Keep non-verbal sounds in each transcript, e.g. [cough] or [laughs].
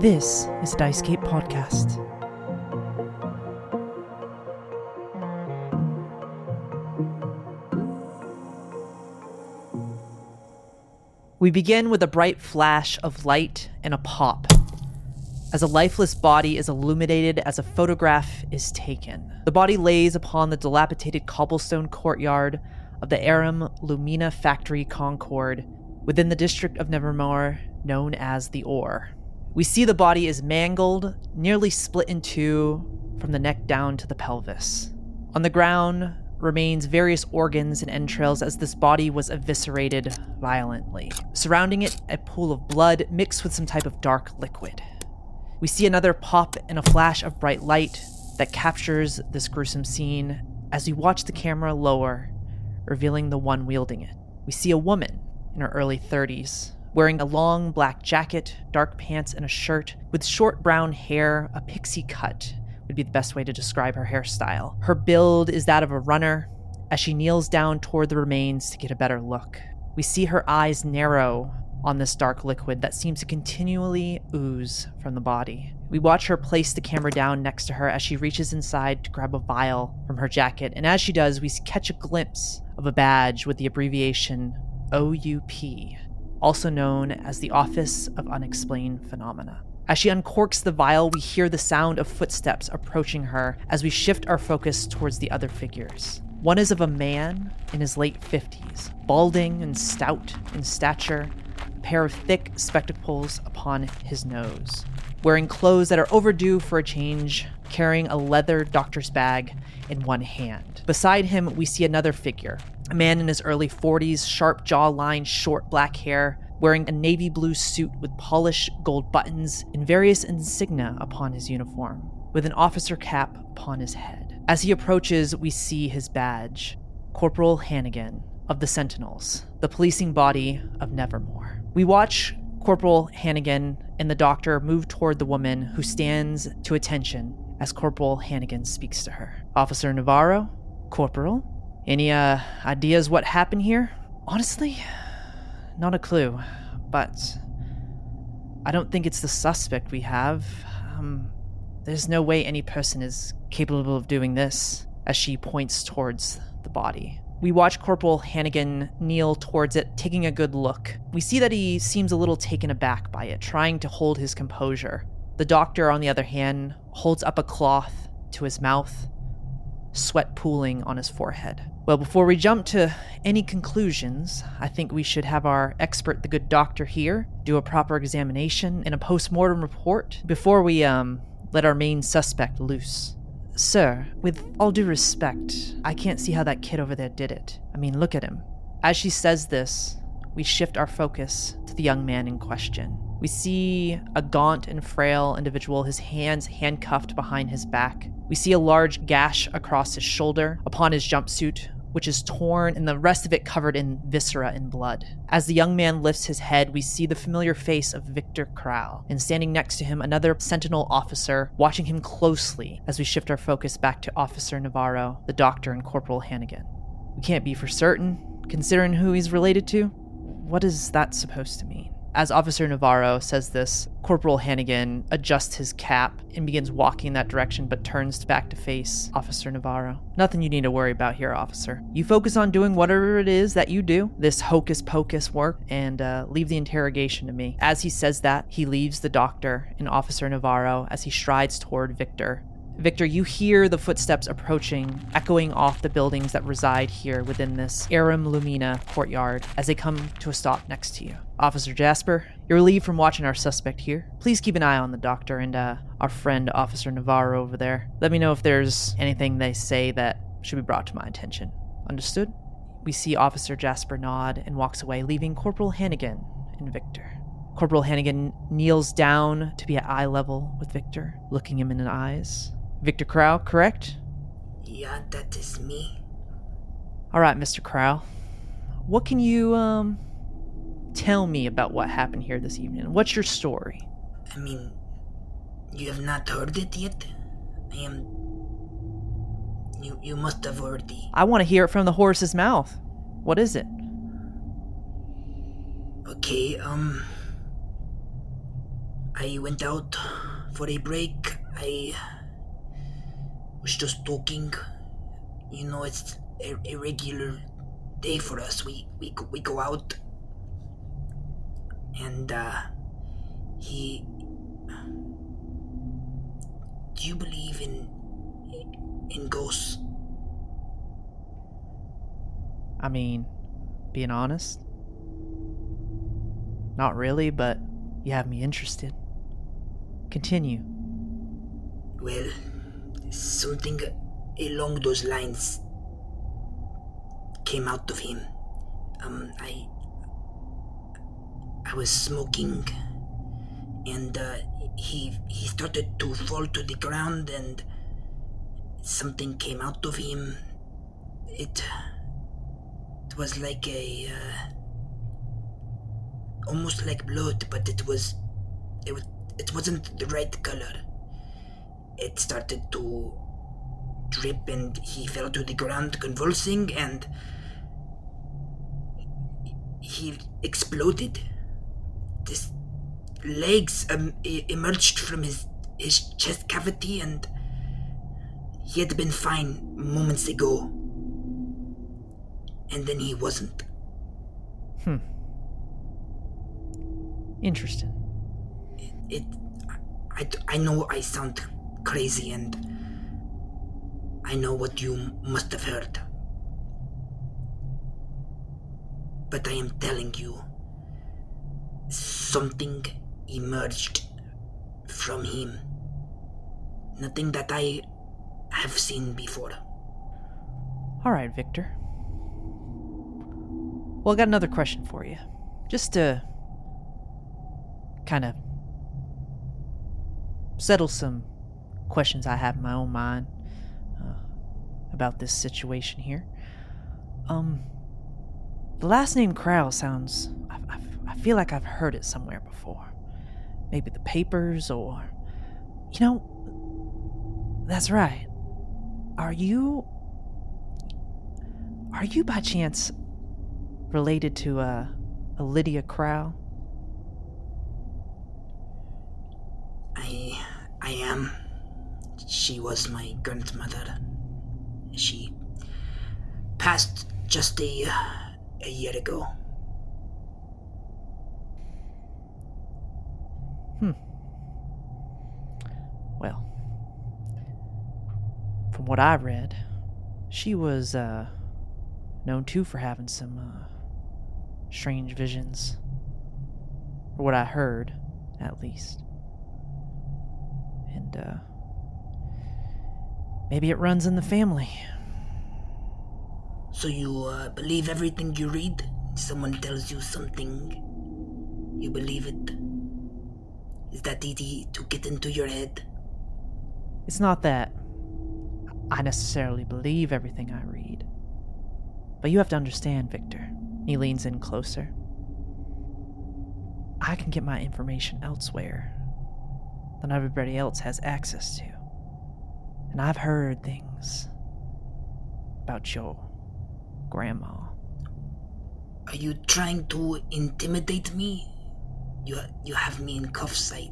This is a Dicescape podcast. We begin with a bright flash of light and a pop as a lifeless body is illuminated as a photograph is taken. The body lays upon the dilapidated cobblestone courtyard of the Aurum Lumina Factory Concord within the district of Nevermore known as the Ore. We see the body is mangled, nearly split in two from the neck down to the pelvis. On the ground remains various organs and entrails as this body was eviscerated violently. Surrounding it, a pool of blood mixed with some type of dark liquid. We see another pop and a flash of bright light that captures this gruesome scene as we watch the camera lower, revealing the one wielding it. We see a woman in her early 30s, wearing a long black jacket, dark pants, and a shirt with short brown hair, a pixie cut would be the best way to describe her hairstyle. Her build is that of a runner as she kneels down toward the remains to get a better look. We see her eyes narrow on this dark liquid that seems to continually ooze from the body. We watch her place the camera down next to her as she reaches inside to grab a vial from her jacket, and as she does, we catch a glimpse of a badge with the abbreviation OUP, also known as the Office of Unexplained Phenomena. As she uncorks the vial, we hear the sound of footsteps approaching her as we shift our focus towards the other figures. One is of a man in his late 50s, balding and stout in stature, a pair of thick spectacles upon his nose, wearing clothes that are overdue for a change, carrying a leather doctor's bag in one hand. Beside him, we see another figure, a man in his early 40s, sharp jawline, short black hair, wearing a navy blue suit with polished gold buttons and various insignia upon his uniform, with an officer cap upon his head. As he approaches, we see his badge Corporal Hannigan of the Sentinels, the policing body of Nevermore. We watch Corporal Hannigan and the doctor move toward the woman who stands to attention as Corporal Hannigan speaks to her. Officer Navarro? Corporal? Any uh, ideas what happened here? Honestly, not a clue, but I don't think it's the suspect we have. Um, there's no way any person is capable of doing this, as she points towards the body. We watch Corporal Hannigan kneel towards it, taking a good look. We see that he seems a little taken aback by it, trying to hold his composure. The doctor, on the other hand, holds up a cloth to his mouth, sweat pooling on his forehead. Well, before we jump to any conclusions, I think we should have our expert, the good doctor, here do a proper examination and a post mortem report before we um let our main suspect loose. Sir, with all due respect, I can't see how that kid over there did it. I mean, look at him. As she says this, we shift our focus to the young man in question. We see a gaunt and frail individual, his hands handcuffed behind his back. We see a large gash across his shoulder upon his jumpsuit, which is torn and the rest of it covered in viscera and blood. As the young man lifts his head, we see the familiar face of Viktor Krau, and standing next to him, another Sentinel officer watching him closely as we shift our focus back to Officer Navarro, the doctor, and Corporal Hannigan. We can't be for certain, considering who he's related to. What is that supposed to mean? As Officer Navarro says this, Corporal Hannigan adjusts his cap and begins walking that direction, but turns back to face Officer Navarro. Nothing you need to worry about here, officer. You focus on doing whatever it is that you do, this hocus pocus work, and uh, leave the interrogation to me. As he says that, he leaves the doctor and Officer Navarro as he strides toward Viktor, Viktor, you hear the footsteps approaching, echoing off the buildings that reside here within this Aurum Lumina courtyard as they come to a stop next to you. Officer Jasper, you're relieved from watching our suspect here. Please keep an eye on the doctor and uh, our friend, Officer Navarro, over there. Let me know if there's anything they say that should be brought to my attention. Understood? We see Officer Jasper nod and walks away, leaving Corporal Hannigan and Viktor. Corporal Hannigan kneels down to be at eye level with Viktor, looking him in the eyes. Viktor Crow, correct? Yeah, that is me. All right, Mr. Crow. What can you um tell me about what happened here this evening? What's your story? I mean, you have not heard it yet? I am. You, you must have already. I want to hear it from the horse's mouth. What is it? Okay, um. I went out for a break. I was just talking. You know, it's a, a regular day for us. We we go, we go out, and uh, he. Do you believe in in ghosts? I mean, being honest, not really, but you have me interested. Continue. Well, something along those lines came out of him. Um, I I was smoking, and uh, he he started to fall to the ground, and something came out of him. It it was like a uh, almost like blood, but it was it was it wasn't the right color. It started to drip, and he fell to the ground, convulsing, and he exploded. His legs um, emerged from his his chest cavity, and he had been fine moments ago, and then he wasn't. Hmm. Interesting. It, I, I know I sound crazy, and I know what you must have heard. But I am telling you, something emerged from him. Nothing that I have seen before. All right, Viktor. Well, I got another question for you. Just to kind of settle some questions I have in my own mind uh, about this situation here. Um, the last name Crow sounds. I, I, I feel like I've heard it somewhere before. Maybe the papers or. You know, that's right. Are you. Are you by chance related to uh, a Lydia Crow? I I am. She was my grandmother. She passed just a a year ago. Hmm. Well, from what I read, she was uh, known too for having some uh, strange visions. Or what I heard, at least. And uh, maybe it runs in the family. So you uh, believe everything you read? Someone tells you something, you believe it? Is that easy to get into your head? It's not that I necessarily believe everything I read. But you have to understand, Viktor. He leans in closer. I can get my information elsewhere than everybody else has access to. And I've heard things about your grandma. Are you trying to intimidate me? You you have me in cuffs. I,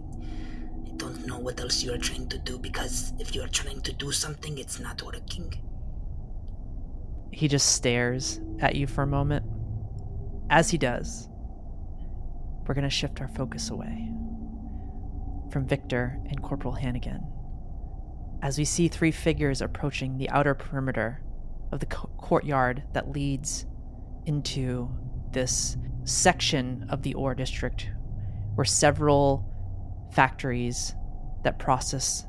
I don't know what else you are trying to do because if you are trying to do something, it's not working. He just stares at you for a moment. As he does, we're going to shift our focus away from Viktor and Corporal Hannigan as we see three figures approaching the outer perimeter of the co- courtyard that leads into this section of the ore district where several factories that process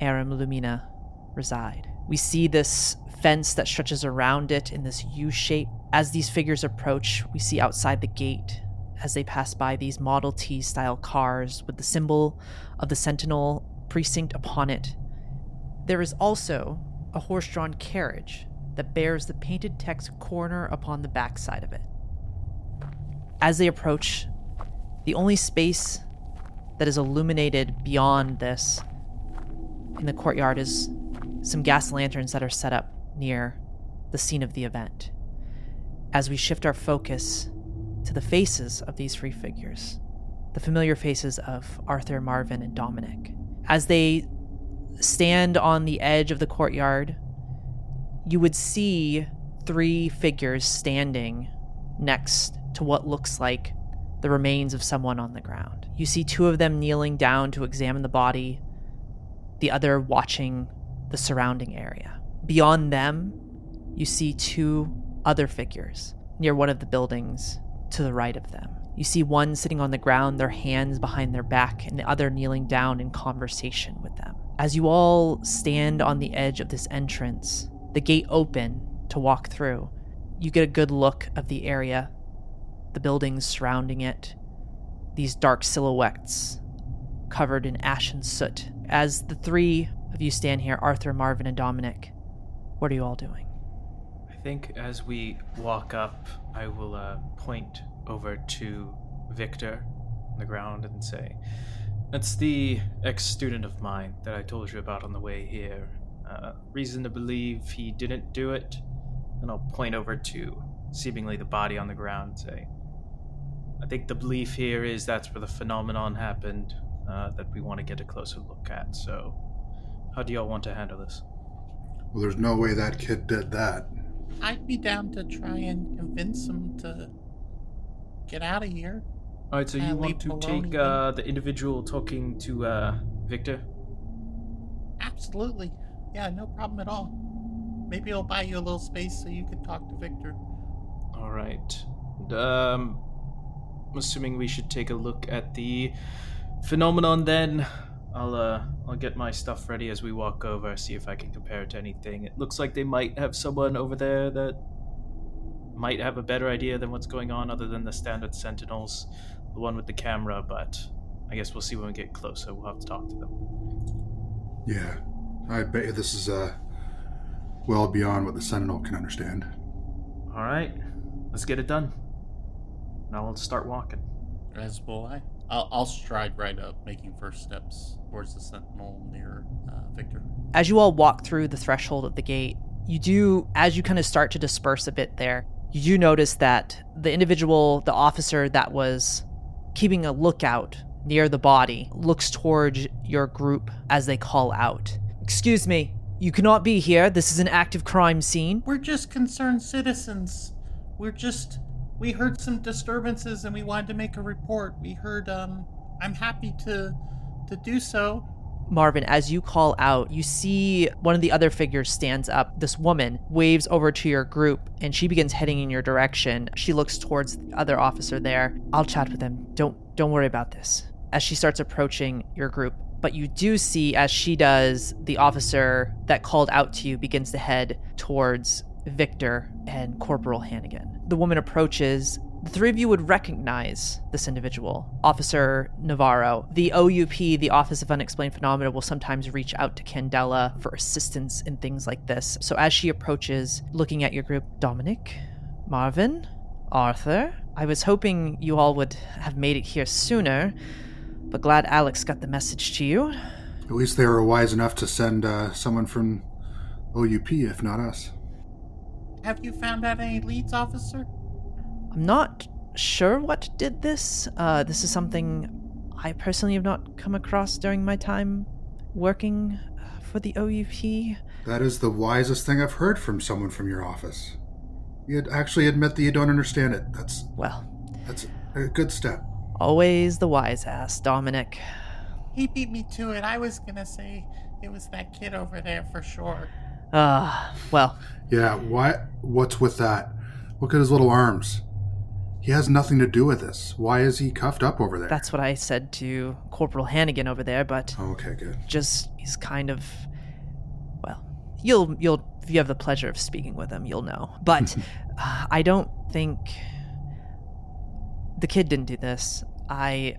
Aurum Lumina reside. We see this fence that stretches around it in this U shape. As these figures approach, we see outside the gate as they pass by these Model T style cars with the symbol of the Sentinel precinct upon it. There is also a horse drawn carriage that bears the painted text corner upon the backside of it. As they approach, the only space that is illuminated beyond this in the courtyard is some gas lanterns that are set up near the scene of the event. As we shift our focus to the faces of these three figures, the familiar faces of Arthur, Marvin, and Dominik. As they stand on the edge of the courtyard, you would see three figures standing next to what looks like the remains of someone on the ground. You see two of them kneeling down to examine the body, the other watching the surrounding area. Beyond them, you see two other figures near one of the buildings to the right of them. You see one sitting on the ground, their hands behind their back, and the other kneeling down in conversation with them. As you all stand on the edge of this entrance, the gate open to walk through, you get a good look of the area, the buildings surrounding it, these dark silhouettes covered in ash and soot. As the three of you stand here Arthur, Marvin, and Dominik, what are you all doing? I think as we walk up, I will uh, point over to Viktor on the ground and say, That's the ex student of mine that I told you about on the way here. Uh, reason to believe he didn't do it. And I'll point over to seemingly the body on the ground and say, I think the belief here is that's where the phenomenon happened uh, that we want to get a closer look at. So, how do y'all want to handle this? Well, there's no way that kid did that. I'd be down to try and convince him to get out of here. All right, so you Uh, want to take uh, the individual talking to uh, Viktor? Absolutely. Yeah, no problem at all. Maybe I'll buy you a little space so you can talk to Viktor. All right. Um, I'm assuming we should take a look at the phenomenon then. I'll uh, I'll get my stuff ready as we walk over. See if I can compare it to anything. It looks like they might have someone over there that might have a better idea than what's going on, other than the standard sentinels, the one with the camera. But I guess we'll see when we get closer. We'll have to talk to them. Yeah, I bet you this is uh, well beyond what the Sentinel can understand. All right, let's get it done. Now we'll start walking. As will I. I'll, I'll stride right up, making first steps towards the sentinel near uh, Viktor. As you all walk through the threshold of the gate, you do, as you kind of start to disperse a bit there, you do notice that the individual, the officer that was keeping a lookout near the body, looks towards your group as they call out. Excuse me, you cannot be here. This is an active crime scene. We're just concerned citizens. We're just. We heard some disturbances and we wanted to make a report. We heard, um. I'm happy to to do so. Marvin, as you call out, you see one of the other figures stands up. This woman waves over to your group and she begins heading in your direction. She looks towards the other officer there. I'll chat with him. Don't don't worry about this. As she starts approaching your group, but you do see as she does, the officer that called out to you begins to head towards Viktor and Corporal Hannigan. The woman approaches. The three of you would recognize this individual, Officer Navarro. The OUP, the Office of Unexplained Phenomena, will sometimes reach out to Candela for assistance in things like this. So as she approaches, looking at your group, Dominik, Marvin, Arthur, I was hoping you all would have made it here sooner, but glad Alex got the message to you. At least they were wise enough to send uh, someone from OUP, if not us. Have you found out any leads, officer? I'm not sure what did this. Uh, this is something I personally have not come across during my time working uh, for the OUP. That is the wisest thing I've heard from someone from your office. You'd actually admit that you don't understand it. That's Well, that's a good step. always the wise ass, Dominik. He beat me to it. I was gonna say it was that kid over there for sure. Ah, well, Yeah, what what's with that? Look at his little arms. He has nothing to do with this. Why is he cuffed up over there? that's what I said to Corporal Hannigan over there, but okay, good. just he's kind of well you'll you'll if you have the pleasure of speaking with him you'll know but [laughs] uh, i don't think the kid didn't do this i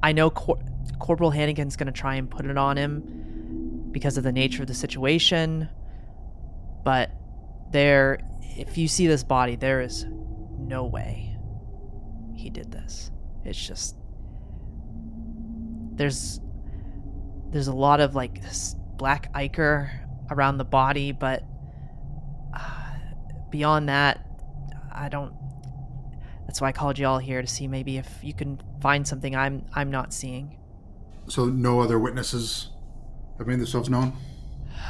i know Cor- corporal hannigan's going to try and put it on him because of the nature of the situation but there if you see this body there is no way he did this it's just there's there's a lot of like this black ichor around the body, but uh, beyond that, I don't. that's why I called you all here to see maybe if you can find something I'm I'm not seeing. So no other witnesses have made themselves known?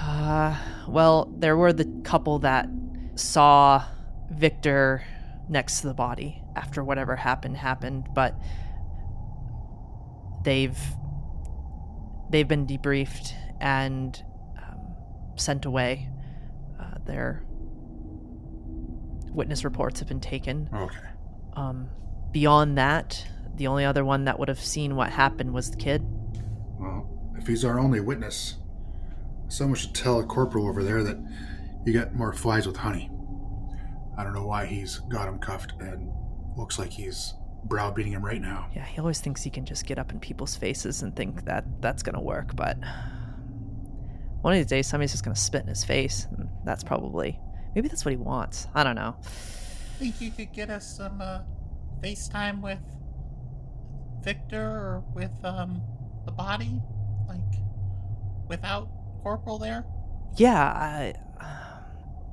Uh, well, there were the couple that saw Viktor next to the body after whatever happened happened, but they've they've been debriefed and um, sent away. Uh, their witness reports have been taken. Okay. Um, beyond that, the only other one that would have seen what happened was the kid. Well, if he's our only witness, someone should tell a corporal over there that you got more flies with honey. I don't know why he's got him cuffed and looks like he's browbeating him right now. Yeah, he always thinks he can just get up in people's faces and think that that's gonna work, but one of these days somebody's just gonna spit in his face, and that's probably maybe that's what he wants. I don't know. Think you could get us some uh, FaceTime with Viktor or with um the body, like without Corporal there? Yeah, I,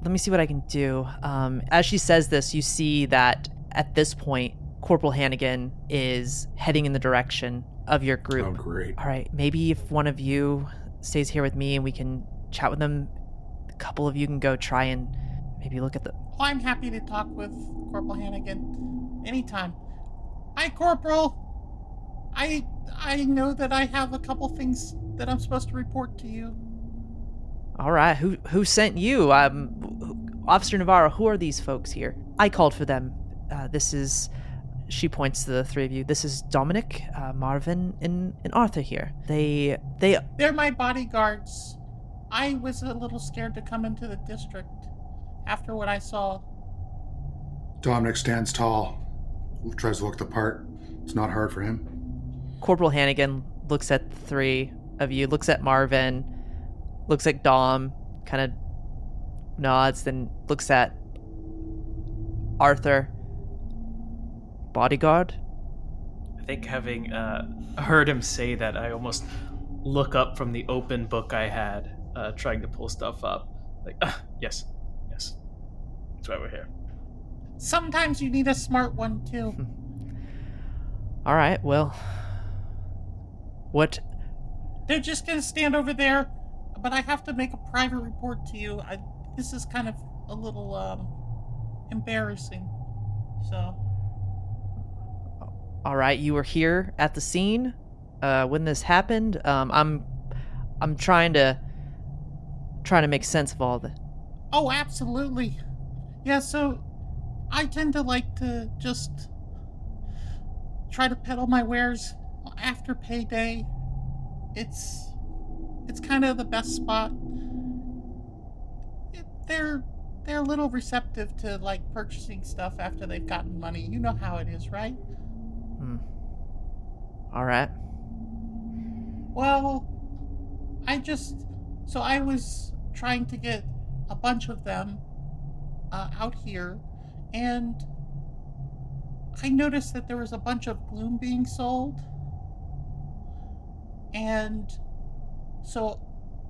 let me see what I can do. Um, as she says this, you see that at this point, Corporal Hannigan is heading in the direction of your group. Oh, great. All right, maybe if one of you stays here with me and we can chat with them, a couple of you can go try and maybe look at the. Oh, I'm happy to talk with Corporal Hannigan anytime. Hi, Corporal. I I know that I have a couple things that I'm supposed to report to you. All right, who who sent you? Um, Officer Navarro. Who are these folks here? I called for them. Uh, this is. She points to the three of you. This is Dominik, uh, Marvin, and, and Arthur here. They they They're my bodyguards. I was a little scared to come into the district after what I saw. Dominic stands tall, tries to look the part. It's not hard for him. Corporal Hannigan looks at the three of you, looks at Marvin, looks at Dom, kind of nods, then looks at Arthur. Bodyguard? I think having uh, heard him say that, I almost look up from the open book I had, uh, trying to pull stuff up. Like, uh, yes, yes, that's why we're here. Sometimes you need a smart one too. [laughs] All right, well. What? They're just gonna stand over there, but I have to make a private report to you. I, this is kind of a little um, embarrassing. So All right, you were here at the scene uh, when this happened. Um, I'm, I'm trying to, trying to make sense of all the. Oh, absolutely. Yeah, so I tend to like to just try to peddle my wares after payday. It's it's kind of the best spot. It, they're they're a little receptive to like purchasing stuff after they've gotten money. You know how it is, right? Hmm. All right. Well, I just so I was trying to get a bunch of them uh, out here, and I noticed that there was a bunch of gloom being sold, and so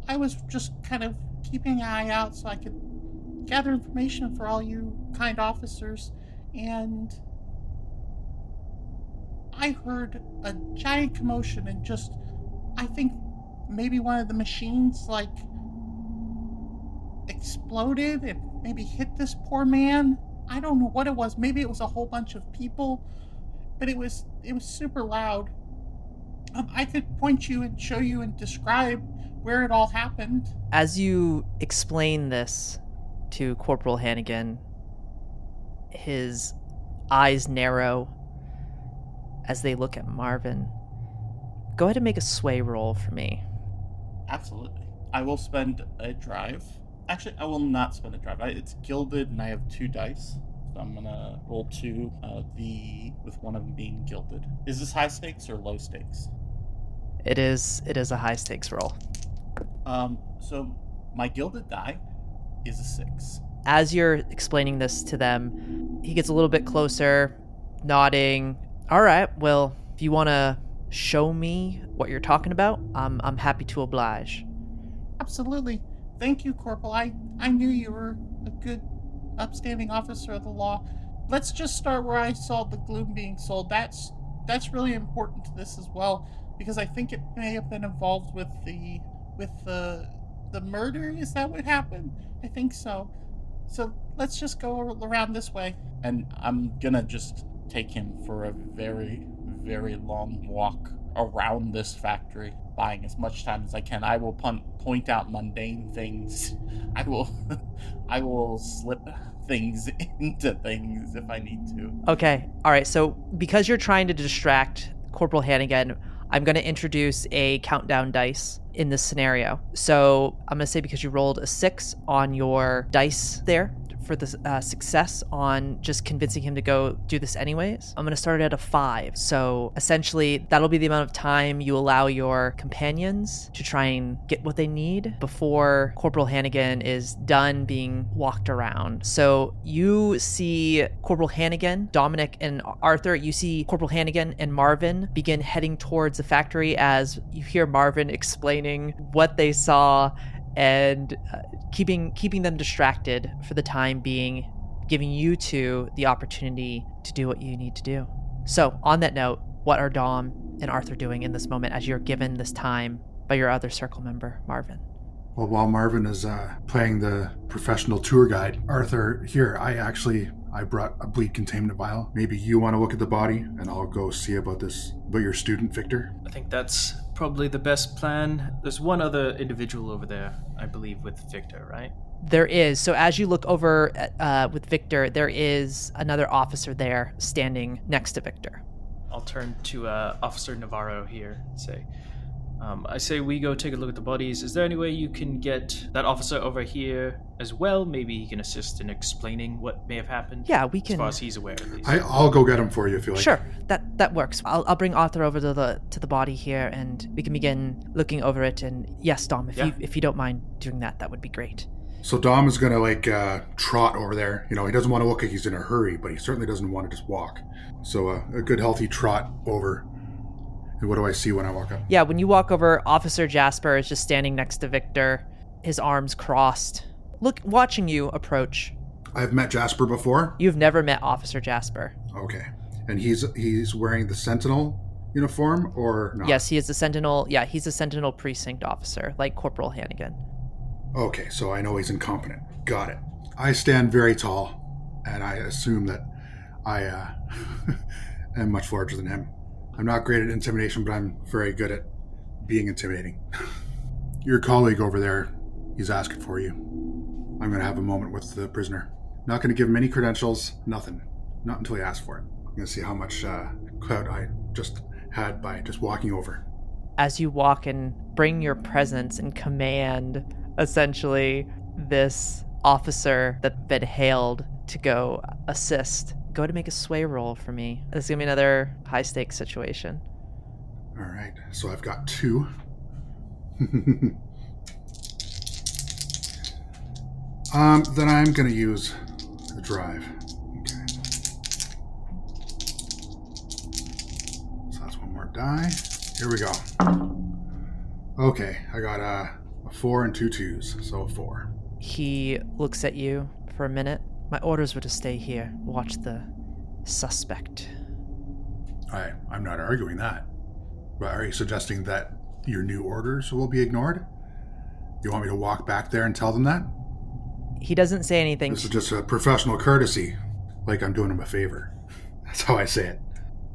I was just kind of keeping an eye out so I could gather information for all you kind officers, and I heard a giant commotion and just I think maybe one of the machines like exploded and maybe hit this poor man. I don't know what it was. Maybe it was a whole bunch of people, but it was it was super loud. Um, I could point you and show you and describe where it all happened. As you explain this to Corporal Hannigan, his eyes narrow as they look at Marvin. Go ahead and make a sway roll for me. Absolutely. I will spend a drive. Actually, I will not spend a drive. I, it's gilded, and I have two dice. So I'm gonna roll two. Uh, the with one of them being gilded. Is this high stakes or low stakes? It is it is a high stakes roll. Um. So my gilded die is a six. As you're explaining this to them, he gets a little bit closer, nodding. All right, well, if you want to show me what you're talking about, I'm I'm happy to oblige. Absolutely. Thank you, Corporal. I, I knew you were a good, upstanding officer of the law. let's just start where I saw the gloom being sold. That's that's really important to this as well because I think it may have been involved with the with the the murder. Is that what happened? I think so. So let's just go around this way. And I'm gonna just take him for a very, very long walk around this factory, buying as much time as I can. I will pun- point out mundane things. [laughs] I will, [laughs] I will slip things [laughs] into things if I need to. Okay. All right. So because you're trying to distract Corporal Hannigan, I'm going to introduce a countdown dice in this scenario. So I'm going to say because you rolled a six on your dice there for the uh, success on just convincing him to go do this anyways, I'm going to start it at a five. So essentially, that'll be the amount of time you allow your companions to try and get what they need before Corporal Hannigan is done being walked around. So you see Corporal Hannigan, Dominik, and Arthur. You see Corporal Hannigan and Marvin begin heading towards the factory as you hear Marvin explaining what they saw and uh, keeping keeping them distracted for the time being, giving you two the opportunity to do what you need to do. So, on that note, what are Dom and Arthur doing in this moment as you're given this time by your other circle member, Marvin? Well, while Marvin is uh, playing the professional tour guide, Arthur, here, I actually I brought a bleed containment vial. Maybe you want to look at the body, and I'll go see about this, But your student, Viktor. I think that's probably the best plan. There's one other individual over there, I believe, with Viktor, right? There is. So as you look over uh, with Viktor, there is another officer there standing next to Viktor. I'll turn to uh, Officer Navarro here and say, um, I say we go take a look at the bodies. Is there any way you can get that officer over here as well? Maybe he can assist in explaining what may have happened. Yeah, we can. as can. far as he's aware, at least. I, I'll go get him for you if you like. Sure, that that works. I'll, I'll bring Arthur over to the to the body here, and we can begin looking over it. And yes, Dom, if you if you don't mind doing that, that would be great. So Dom is gonna like uh, trot over there. You know, he doesn't want to look like he's in a hurry, but he certainly doesn't want to just walk. So uh, a good healthy trot over. What do I see when I walk up? Yeah, when you walk over, Officer Jasper is just standing next to Viktor, his arms crossed, look watching you approach. I've met Jasper before. You've never met Officer Jasper. Okay, and he's he's wearing the Sentinel uniform or not? Yes, he is a Sentinel. Yeah, he's a Sentinel precinct officer, like Corporal Hannigan. Okay, so I know he's incompetent. Got it. I stand very tall, and I assume that I uh, [laughs] am much larger than him. I'm not great at intimidation, but I'm very good at being intimidating. [laughs] Your colleague over there, he's asking for you. I'm going to have a moment with the prisoner. Not going to give him any credentials, nothing. Not until he asks for it. I'm going to see how much uh, clout I just had by just walking over. As you walk and bring your presence and command, essentially, this officer that's been hailed to go assist. Go to make a sway roll for me. This is gonna be another high stakes situation. All right, so I've got two. [laughs] um, then I'm gonna use the drive. Okay. So that's one more die. Here we go. Okay, I got a, a four and two twos, so a four. He looks at you for a minute. My orders were to stay here, watch the suspect. I I'm not arguing that. But are you suggesting that your new orders will be ignored? You want me to walk back there and tell them that? He doesn't say anything. This is just a professional courtesy, like I'm doing him a favor. [laughs] That's how I say it.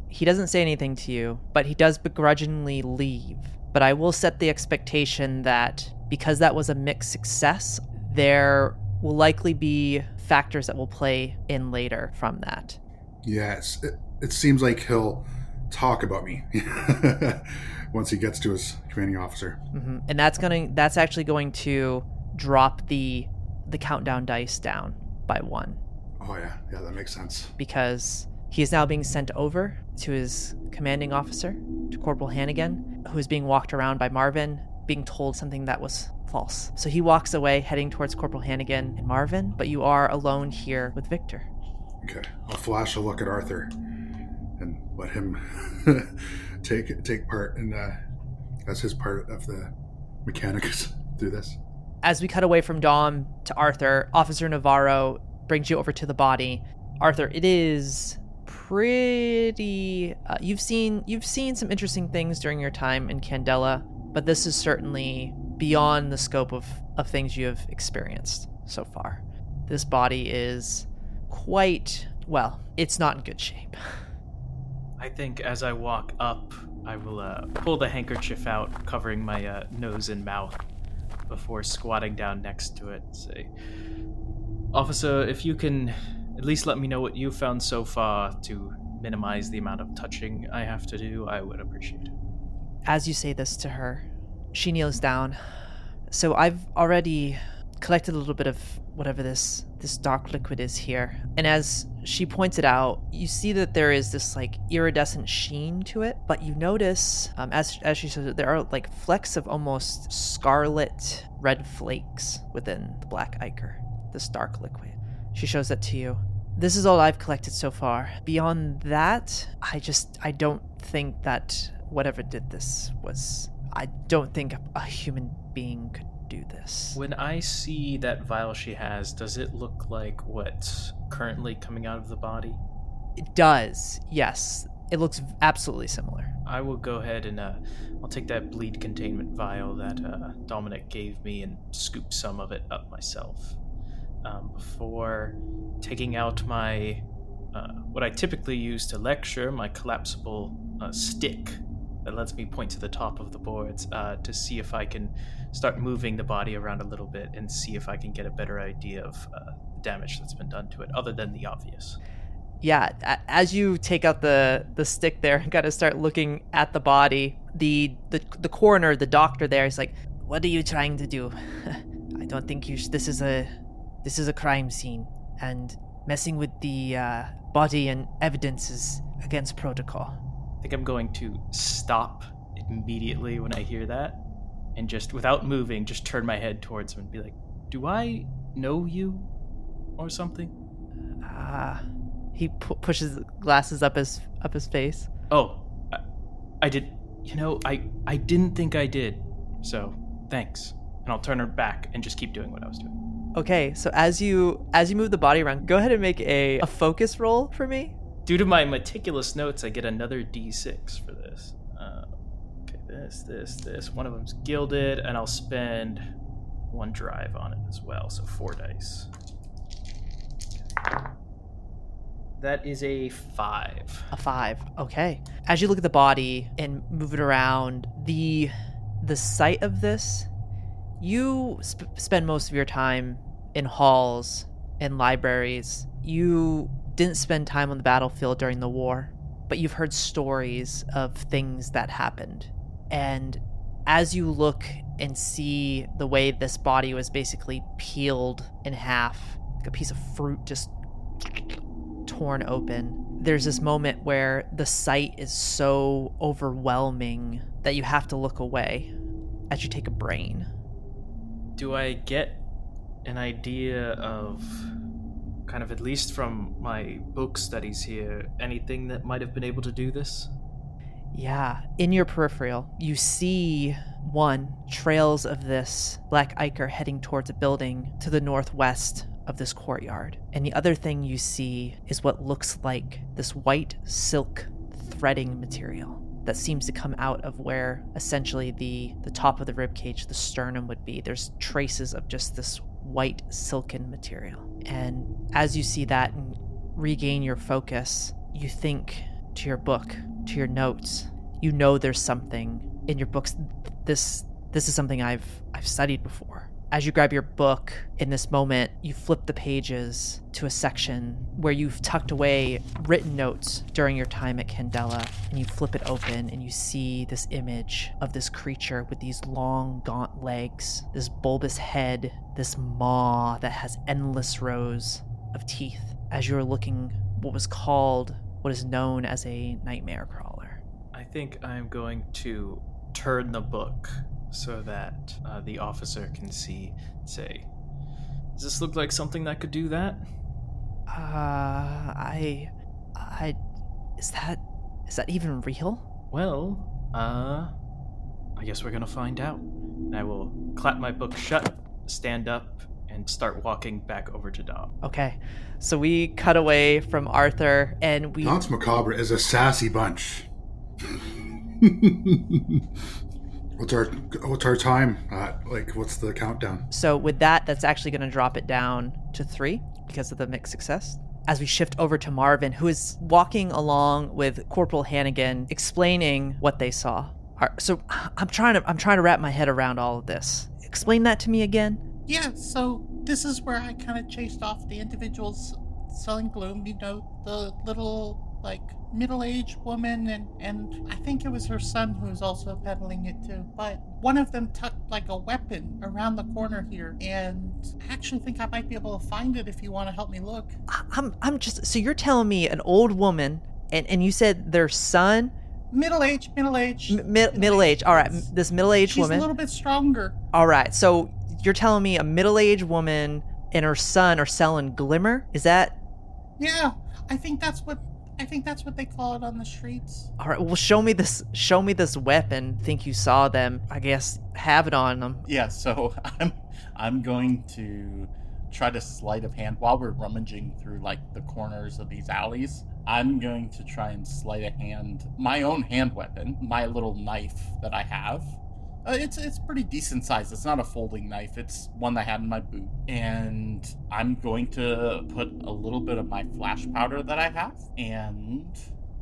He doesn't say anything to you, but he does begrudgingly leave. But I will set the expectation that because that was a mixed success, there will likely be factors that will play in later from that. Yes, it, it seems like he'll talk about me [laughs] once he gets to his commanding officer. hmm And that's going to that's actually going to drop the the countdown dice down by 1 Oh yeah, yeah, that makes sense. because he is now being sent over to his commanding officer, to Corporal Hannigan, who is being walked around by Marvin, being told something that was false. So he walks away, heading towards Corporal Hannigan and Marvin, but you are alone here with Viktor. Okay, I'll flash a look at Arthur and let him [laughs] take take part in uh, as his part of the mechanics [laughs] through this. As we cut away from Dom to Arthur, Officer Navarro brings you over to the body, Arthur, it is pretty. Uh, you've seen you've seen some interesting things during your time in Candela, but this is certainly beyond the scope of of things you have experienced so far. This body is quite well. It's not in good shape. [laughs] I think as I walk up, I will uh, pull the handkerchief out, covering my uh, nose and mouth, before squatting down next to it say, Officer, if you can at least let me know what you found so far to minimize the amount of touching I have to do, I would appreciate it. As you say this to her, she kneels down. So I've already collected a little bit of whatever this this dark liquid is here. And as she points it out, you see that there is this like iridescent sheen to it. But you notice, um, as as she says, there are like flecks of almost scarlet red flakes within the black ichor, this dark liquid. She shows that to you. This is all I've collected so far. Beyond that, I just I don't think that whatever did this was. I don't think a human being could do this. When I see that vial she has, does it look like what's currently coming out of the body? It does, yes. It looks absolutely similar. I will go ahead and uh, I'll take that bleed containment vial that uh, Dominik gave me and scoop some of it up myself. Um, before taking out my uh, what I typically use to lecture, my collapsible uh, stick that lets me point to the top of the boards uh, to see if I can start moving the body around a little bit and see if I can get a better idea of uh, damage that's been done to it, other than the obvious. Yeah, as you take out the the stick there [laughs] got to start looking at the body, the the the coroner, the doctor there is like, "What are you trying to do? [laughs] I don't think you. Sh- this is a this is a crime scene, and messing with the uh, body and evidence is against protocol." I think I'm going to stop immediately when I hear that and just, without moving, just turn my head towards him and be like, Do I know you? Or something? Ah, he pu- pushes glasses up his up his face. Oh, I, I did. You know, I, I didn't think I did. So, thanks. And I'll turn her back and just keep doing what I was doing. Okay, so as you as you move the body around, go ahead and make a, a focus roll for me. Due to my meticulous notes, I get another d6 for this. Uh, okay, this, this, this. One of them's gilded, and I'll spend one drive on it as well, so four dice. That is a five. A five. Okay. As you look at the body and move it around, the the sight of this, you sp- spend most of your time in halls and libraries. You didn't spend time on the battlefield during the war, but you've heard stories of things that happened. And as you look and see the way this body was basically peeled in half, like a piece of fruit just torn open, there's this moment where the sight is so overwhelming that you have to look away as you take a brain. Do I get an idea of kind of at least from my book studies here, anything that might have been able to do this? Yeah, in your peripheral, you see one trails of this black ichor heading towards a building to the northwest of this courtyard. And the other thing you see is what looks like this white silk threading material that seems to come out of where essentially the the top of the rib cage, the sternum would be. There's traces of just this white silken material. And as you see that and regain your focus, you think to your book, to your notes. You know there's something in your books. This this is something I've I've studied before. As you grab your book in this moment, you flip the pages to a section where you've tucked away written notes during your time at Candela, and you flip it open and you see this image of this creature with these long, gaunt legs, this bulbous head, this maw that has endless rows of teeth. As you're looking, what was called, what is known as a nightmare crawler. I think I'm going to turn the book so that uh, the officer can see. Say, does this look like something that could do that? Uh, I, I, is that, is that even real? Well, uh, I guess we're gonna find out. And I will clap my book shut, stand up, and start walking back over to Dom. Okay. So we cut away from Arthur and we Danse Macabre is a sassy bunch. [laughs] what's our what's our time? Uh, like, what's the countdown? So with that, that's actually going to drop it down to three because of the mixed success. As we shift over to Marvin, who is walking along with Corporal Hannigan, explaining what they saw. So I'm trying to I'm trying to wrap my head around all of this. Explain that to me again. Yeah, so this is where I kind of chased off the individuals selling gloom. You know, the little like middle-aged woman, and and I think it was her son who was also peddling it too. But one of them tucked like a weapon around the corner here, and I actually think I might be able to find it if you want to help me look. I'm I'm just so you're telling me an old woman and and you said their son Middle-aged, middle-aged, m- mi- middle age. All right, this middle aged She's woman. a little bit stronger. All right, so you're telling me a middle aged woman and her son are selling glimmer? Is that Yeah, I think that's what I think that's what they call it on the streets. all right? Well, show me this. Show me this weapon. Think you saw them? I guess have it on them. Yeah, so [laughs] I'm I'm going to try to sleight of hand while we're rummaging through like the corners of these alleys. I'm going to try and sleight of hand my own hand weapon, my little knife that I have. Uh, it's it's pretty decent size. It's not a folding knife. It's one I had in my boot, and I'm going to put a little bit of my flash powder that I have and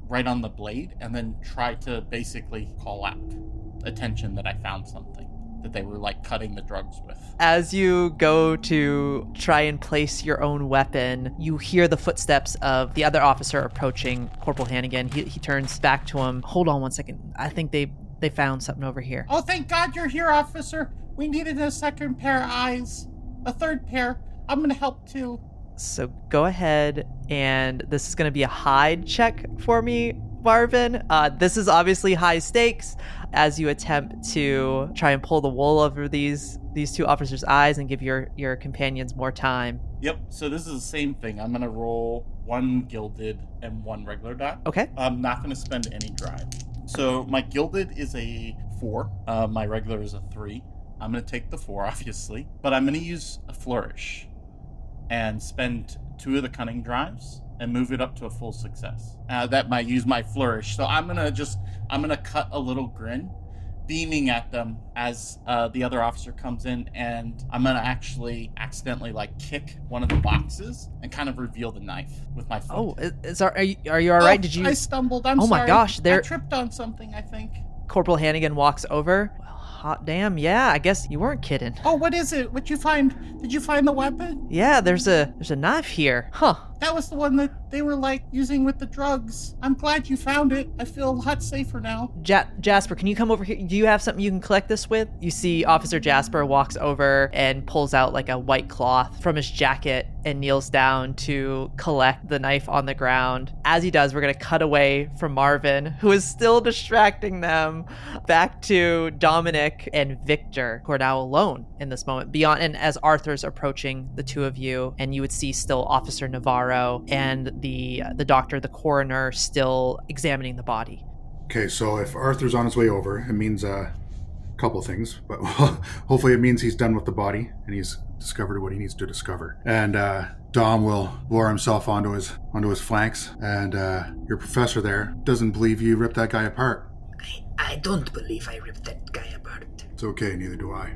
right on the blade, and then try to basically call out attention that I found something that they were like cutting the drugs with. As you go to try and place your own weapon, you hear the footsteps of the other officer approaching Corporal Hannigan. He, he turns back to him. Hold on one second. I think they they found something over here. Oh, thank God you're here, officer. We needed a second pair of eyes, a third pair. I'm gonna help too. So go ahead, and this is going to be a hide check for me, Marvin. Uh, this is obviously high stakes as you attempt to try and pull the wool over these these two officers' eyes and give your your companions more time. Yep. So this is the same thing. I'm gonna roll one gilded and one regular die. Okay. I'm not gonna spend any drive. So my gilded is a four. Uh, my regular is a three. I'm gonna take the four, [laughs] obviously, but I'm gonna use a flourish and spend two of the cunning drives and move it up to a full success. Uh, that might use my flourish. So I'm gonna just I'm gonna cut a little grin, beaming at them as uh, the other officer comes in, and I'm gonna actually accidentally like kick one of the boxes and kind of reveal the knife with my foot. Oh, is, are you are you all right? Oh, Did you? I stumbled. I'm Oh my sorry. gosh, there- I tripped on something. I think. Corporal Hannigan walks over. Hot damn, yeah. I guess you weren't kidding. Oh, what is it? What'd you find? Did you find the weapon? Yeah, there's a there's a knife here, huh? That was the one that they were like using with the drugs. I'm glad you found it. I feel a lot safer now. Ja- Jasper, can you come over here? Do you have something you can collect this with? You see Officer Jasper walks over and pulls out like a white cloth from his jacket and kneels down to collect the knife on the ground. As he does, we're going to cut away from Marvin, who is still distracting them, back to Dominik and Viktor, who are now alone in this moment. Beyond and as Arthur's approaching the two of you, and you would see still Officer Navarro and the the doctor, the coroner, still examining the body. Okay, so if Arthur's on his way over, it means uh, a couple things, but [laughs] hopefully it means he's done with the body and he's discovered what he needs to discover. And uh, Dom will lower himself onto his onto his flanks, and uh, your professor there doesn't believe you ripped that guy apart. I, I don't believe I ripped that guy apart. It's okay, neither do I.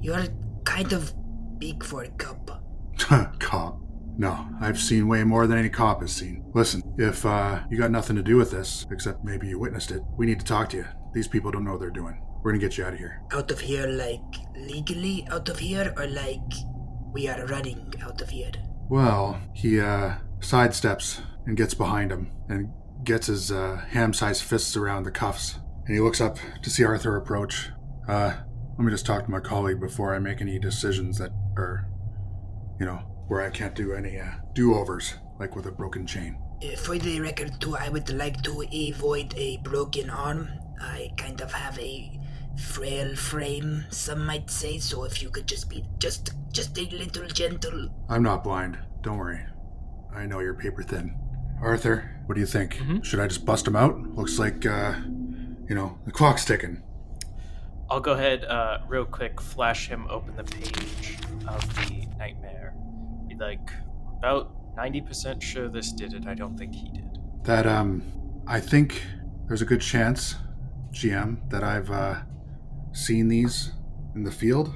You're kind of big for a cop. [laughs] cop. No, I've seen way more than any cop has seen. Listen, if uh, you got nothing to do with this, except maybe you witnessed it, we need to talk to you. These people don't know what they're doing. We're gonna get you out of here. Out of here, like legally out of here, or like we are running out of here? Well, he uh, sidesteps and gets behind him and gets his uh, ham-sized fists around the cuffs. And he looks up to see Arthur approach. Uh, let me just talk to my colleague before I make any decisions that are, you know, where I can't do any uh, do-overs, like with a broken chain. Uh, for the record, too, I would like to avoid a broken arm. I kind of have a frail frame, some might say. So if you could just be just just a little gentle. I'm not blind. Don't worry. I know you're paper thin. Arthur, what do you think? Mhm. Should I just bust him out? Looks like, uh, you know, the clock's ticking. I'll go ahead, uh, real quick, flash him open the page of the nightmare. Be like about 90% sure this did it. I don't think he did. That um, I think there's a good chance, GM, that I've uh, seen these in the field.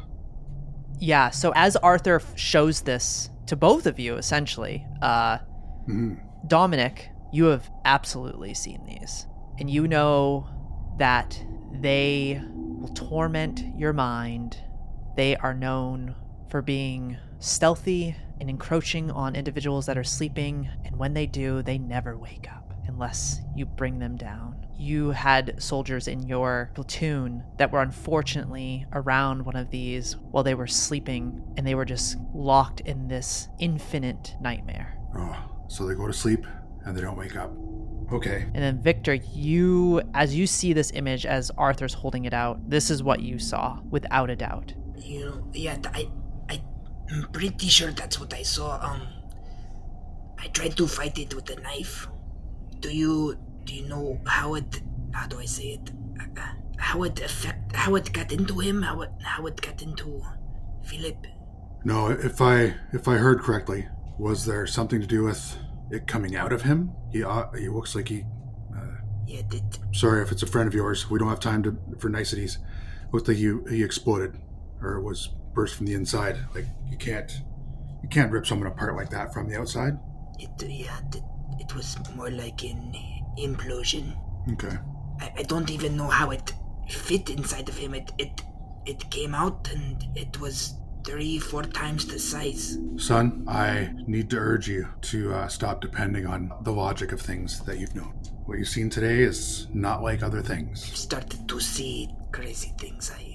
Yeah, so as Arthur shows this to both of you, essentially, uh, hmm Dominik, you have absolutely seen these. And you know that they will torment your mind. They are known for being stealthy and encroaching on individuals that are sleeping. And when they do, they never wake up unless you bring them down. You had soldiers in your platoon that were unfortunately around one of these while they were sleeping, and they were just locked in this infinite nightmare. Oh, so they go to sleep and they don't wake up. Okay. And then Viktor, you as you see this image as Arthur's holding it out, this is what you saw without a doubt. You know, yeah, I, I, I'm pretty sure that's what I saw. Um, I tried to fight it with a knife. Do you, do you know how it, how do I say it? Uh, uh, How it affect, how it got into him? How it, how it got into Philip? No, if I if I heard correctly, was there something to do with it coming out of him? He uh, he looks like he. Yeah, did, Sorry if it's a friend of yours. We don't have time to for niceties. Looked like he he exploded, or was burst from the inside. Like you can't you can't rip someone apart like that from the outside. it, yeah, it, it was more like an implosion. Okay. I, I don't even know how it fit inside of him. It, it, it came out and it was three, four times the size. Son, I need to urge you to uh, stop depending on the logic of things that you've known. What you've seen today is not like other things. I've started to see crazy things. I,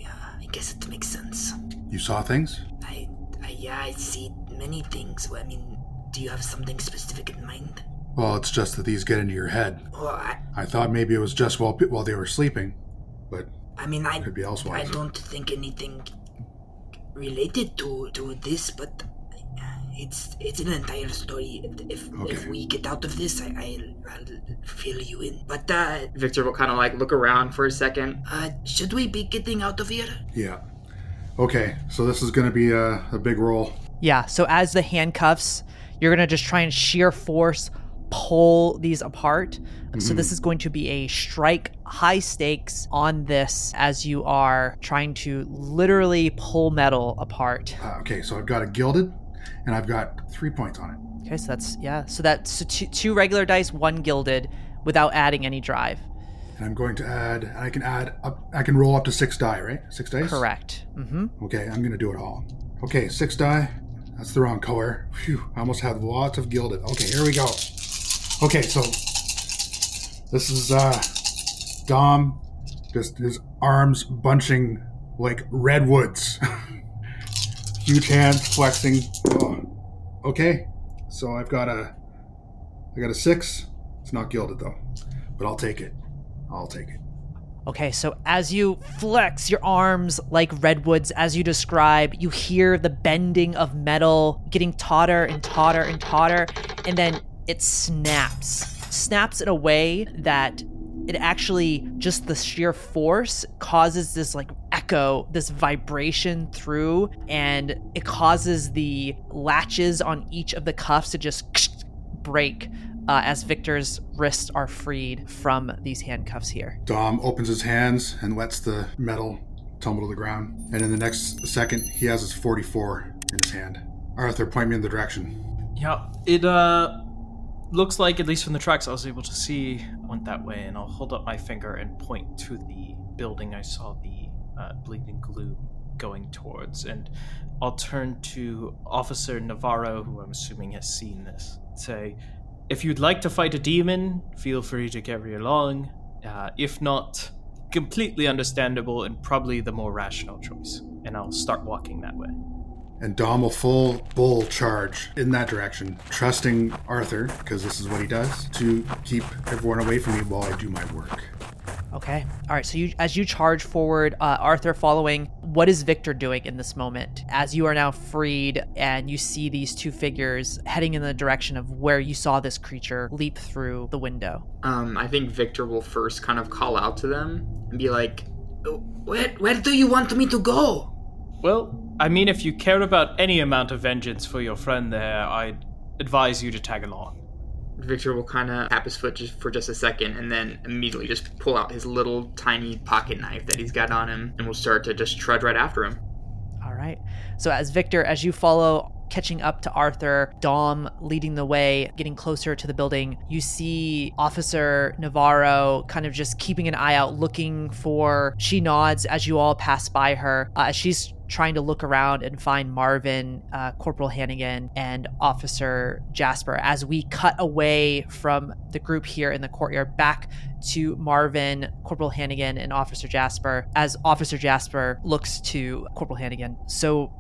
I guess it makes sense. You saw things? I, I, yeah, I see many things. I mean, do you have something specific in mind? Well, it's just that these get into your head. Oh, I, I thought maybe it was just while while they were sleeping, but I mean, I, could be I don't think anything related to to this, but it's it's an entire story. If if we get out of this, I I'll, I'll fill you in. But uh, Viktor will kind of like look around for a second. uh, should we be getting out of here? Yeah. Okay, so this is going to be a, a big roll. Yeah, so as the handcuffs, you're going to just try and sheer force pull these apart. So this is going to be a strike high stakes on this as you are trying to literally pull metal apart. Uh, okay, so I've got a gilded, and I've got three points on it. Okay, so that's yeah, so that's so two, two regular dice, one gilded without adding any drive. And I'm going to add. I can add up. I can roll up to six die, right? Six dice. Correct. Mm-hmm. Okay, I'm going to do it all. Okay, six die. That's the wrong color. Phew, I almost had lots of gilded. Okay, here we go. Okay, so this is uh Dom, just his arms bunching like redwoods. [laughs] Huge hands flexing. Oh. Okay, so I've got a, I got a six. It's not gilded though, but I'll take it. I'll take it. Okay, so as you flex your arms like redwoods, as you describe, you hear the bending of metal getting tauter and tauter and tauter, and then it snaps. Snaps in a way that it actually, just the sheer force causes this like echo, this vibration through, and it causes the latches on each of the cuffs to just [tsk] break uh, as Viktor's wrists are freed from these handcuffs here. Dom opens his hands and lets the metal tumble to the ground. And in the next second, he has his 44 in his hand. Arthur, point me in the direction. Yeah, it uh looks like at least from the tracks I was able to see went that way, and I'll hold up my finger and point to the building I saw the uh, bleeding glue going towards, and I'll turn to Officer Navarro, who I'm assuming has seen this. Say, if you'd like to fight a demon, feel free to carry along. Uh, if not, completely understandable and probably the more rational choice. And I'll start walking that way. And Dom will full bull charge in that direction, trusting Arthur, because this is what he does, to keep everyone away from me while I do my work. Okay. All right. So you, as you charge forward, uh, Arthur following, what is Viktor doing in this moment? As you are now freed and you see these two figures heading in the direction of where you saw this creature leap through the window. Um, I think Viktor will first kind of call out to them and be like, Where where do you want me to go? Well, I mean, if you care about any amount of vengeance for your friend there, I'd advise you to tag along. Viktor will kind of tap his foot just for just a second and then immediately just pull out his little tiny pocket knife that he's got on him and will start to just trudge right after him. All right. So as Viktor, as you follow, catching up to Arthur, Dom leading the way, getting closer to the building, you see Officer Navarro kind of just keeping an eye out, looking for. She nods as you all pass by her. Uh, she's trying to look around and find Marvin, uh, Corporal Hannigan, and Officer Jasper. As we cut away from the group here in the courtyard back to Marvin, Corporal Hannigan, and Officer Jasper, as Officer Jasper looks to Corporal Hannigan. So,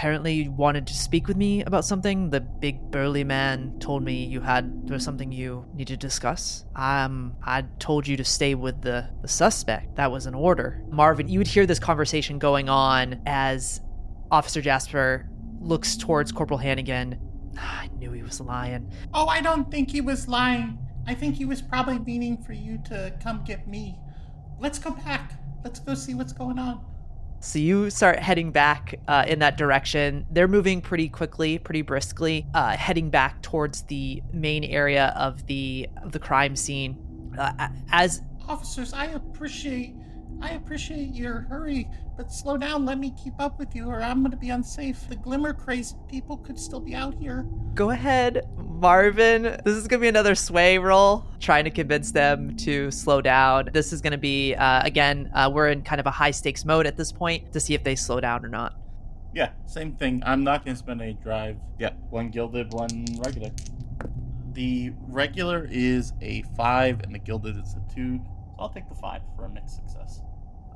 apparently you wanted to speak with me about something. The big burly man told me you had there was something you need to discuss. Um, I told you to stay with the, the suspect. That was an order. Marvin, you would hear this conversation going on as Officer Jasper looks towards Corporal Hannigan. [sighs] I knew he was lying. Oh, I don't think he was lying. I think he was probably meaning for you to come get me. Let's go back. Let's go see what's going on. So you start heading back uh, in that direction. They're moving pretty quickly, pretty briskly, uh, heading back towards the main area of the of the crime scene. Uh, as Officers, I appreciate I appreciate your hurry, but slow down. Let me keep up with you, or I'm going to be unsafe. The glimmer crazy people could still be out here. go ahead, Marvin. This is gonna be another sway roll, trying to convince them to slow down. This is gonna be uh, again. Uh, we're in kind of a high stakes mode at this point to see if they slow down or not. Yeah, same thing. I'm not going to spend a drive. Yeah, one gilded, one regular. The regular is a 5, and the gilded is a 2. So I'll take the 5 for a mixed success.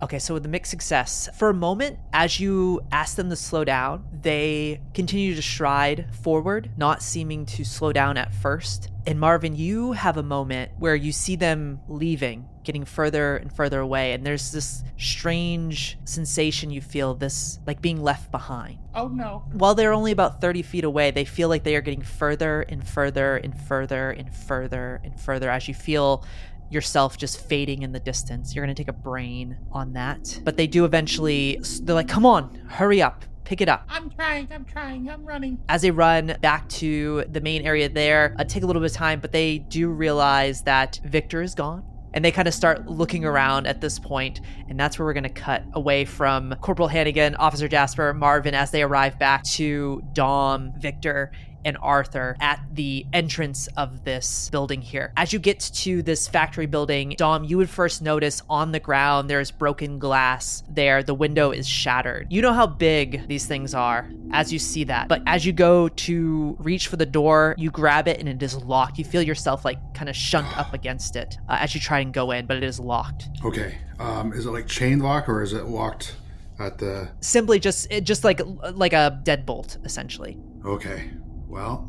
Okay, so with the mixed success, for a moment, as you ask them to slow down, they continue to stride forward, not seeming to slow down at first. And Marvin, you have a moment where you see them leaving, getting further and further away, and there's this strange sensation you feel this like being left behind. Oh no. While they're only about 30 feet away, they feel like they are getting further and further and further and further and further as you feel yourself just fading in the distance. You're going to take a brain on that. But they do eventually, they're like, come on, hurry up, pick it up. I'm trying. I'm trying. I'm running. As they run back to the main area there, uh, take a little bit of time, but they do realize that Viktor is gone. And they kind of start looking around at this point, and that's where we're going to cut away from Corporal Hannigan, Officer Jasper, Marvin as they arrive back to Dom, Viktor, and Arthur at the entrance of this building here. As you get to this factory building, Dom, you would first notice on the ground there's broken glass there. The window is shattered. You know how big these things are as you see that. But as you go to reach for the door, you grab it and it is locked. You feel yourself like kind of shunt up against it uh, as you try and go in, but it is locked. Okay. Um, is it like chain lock or is it locked at the? Simply just it just like like a deadbolt essentially. Okay. Well,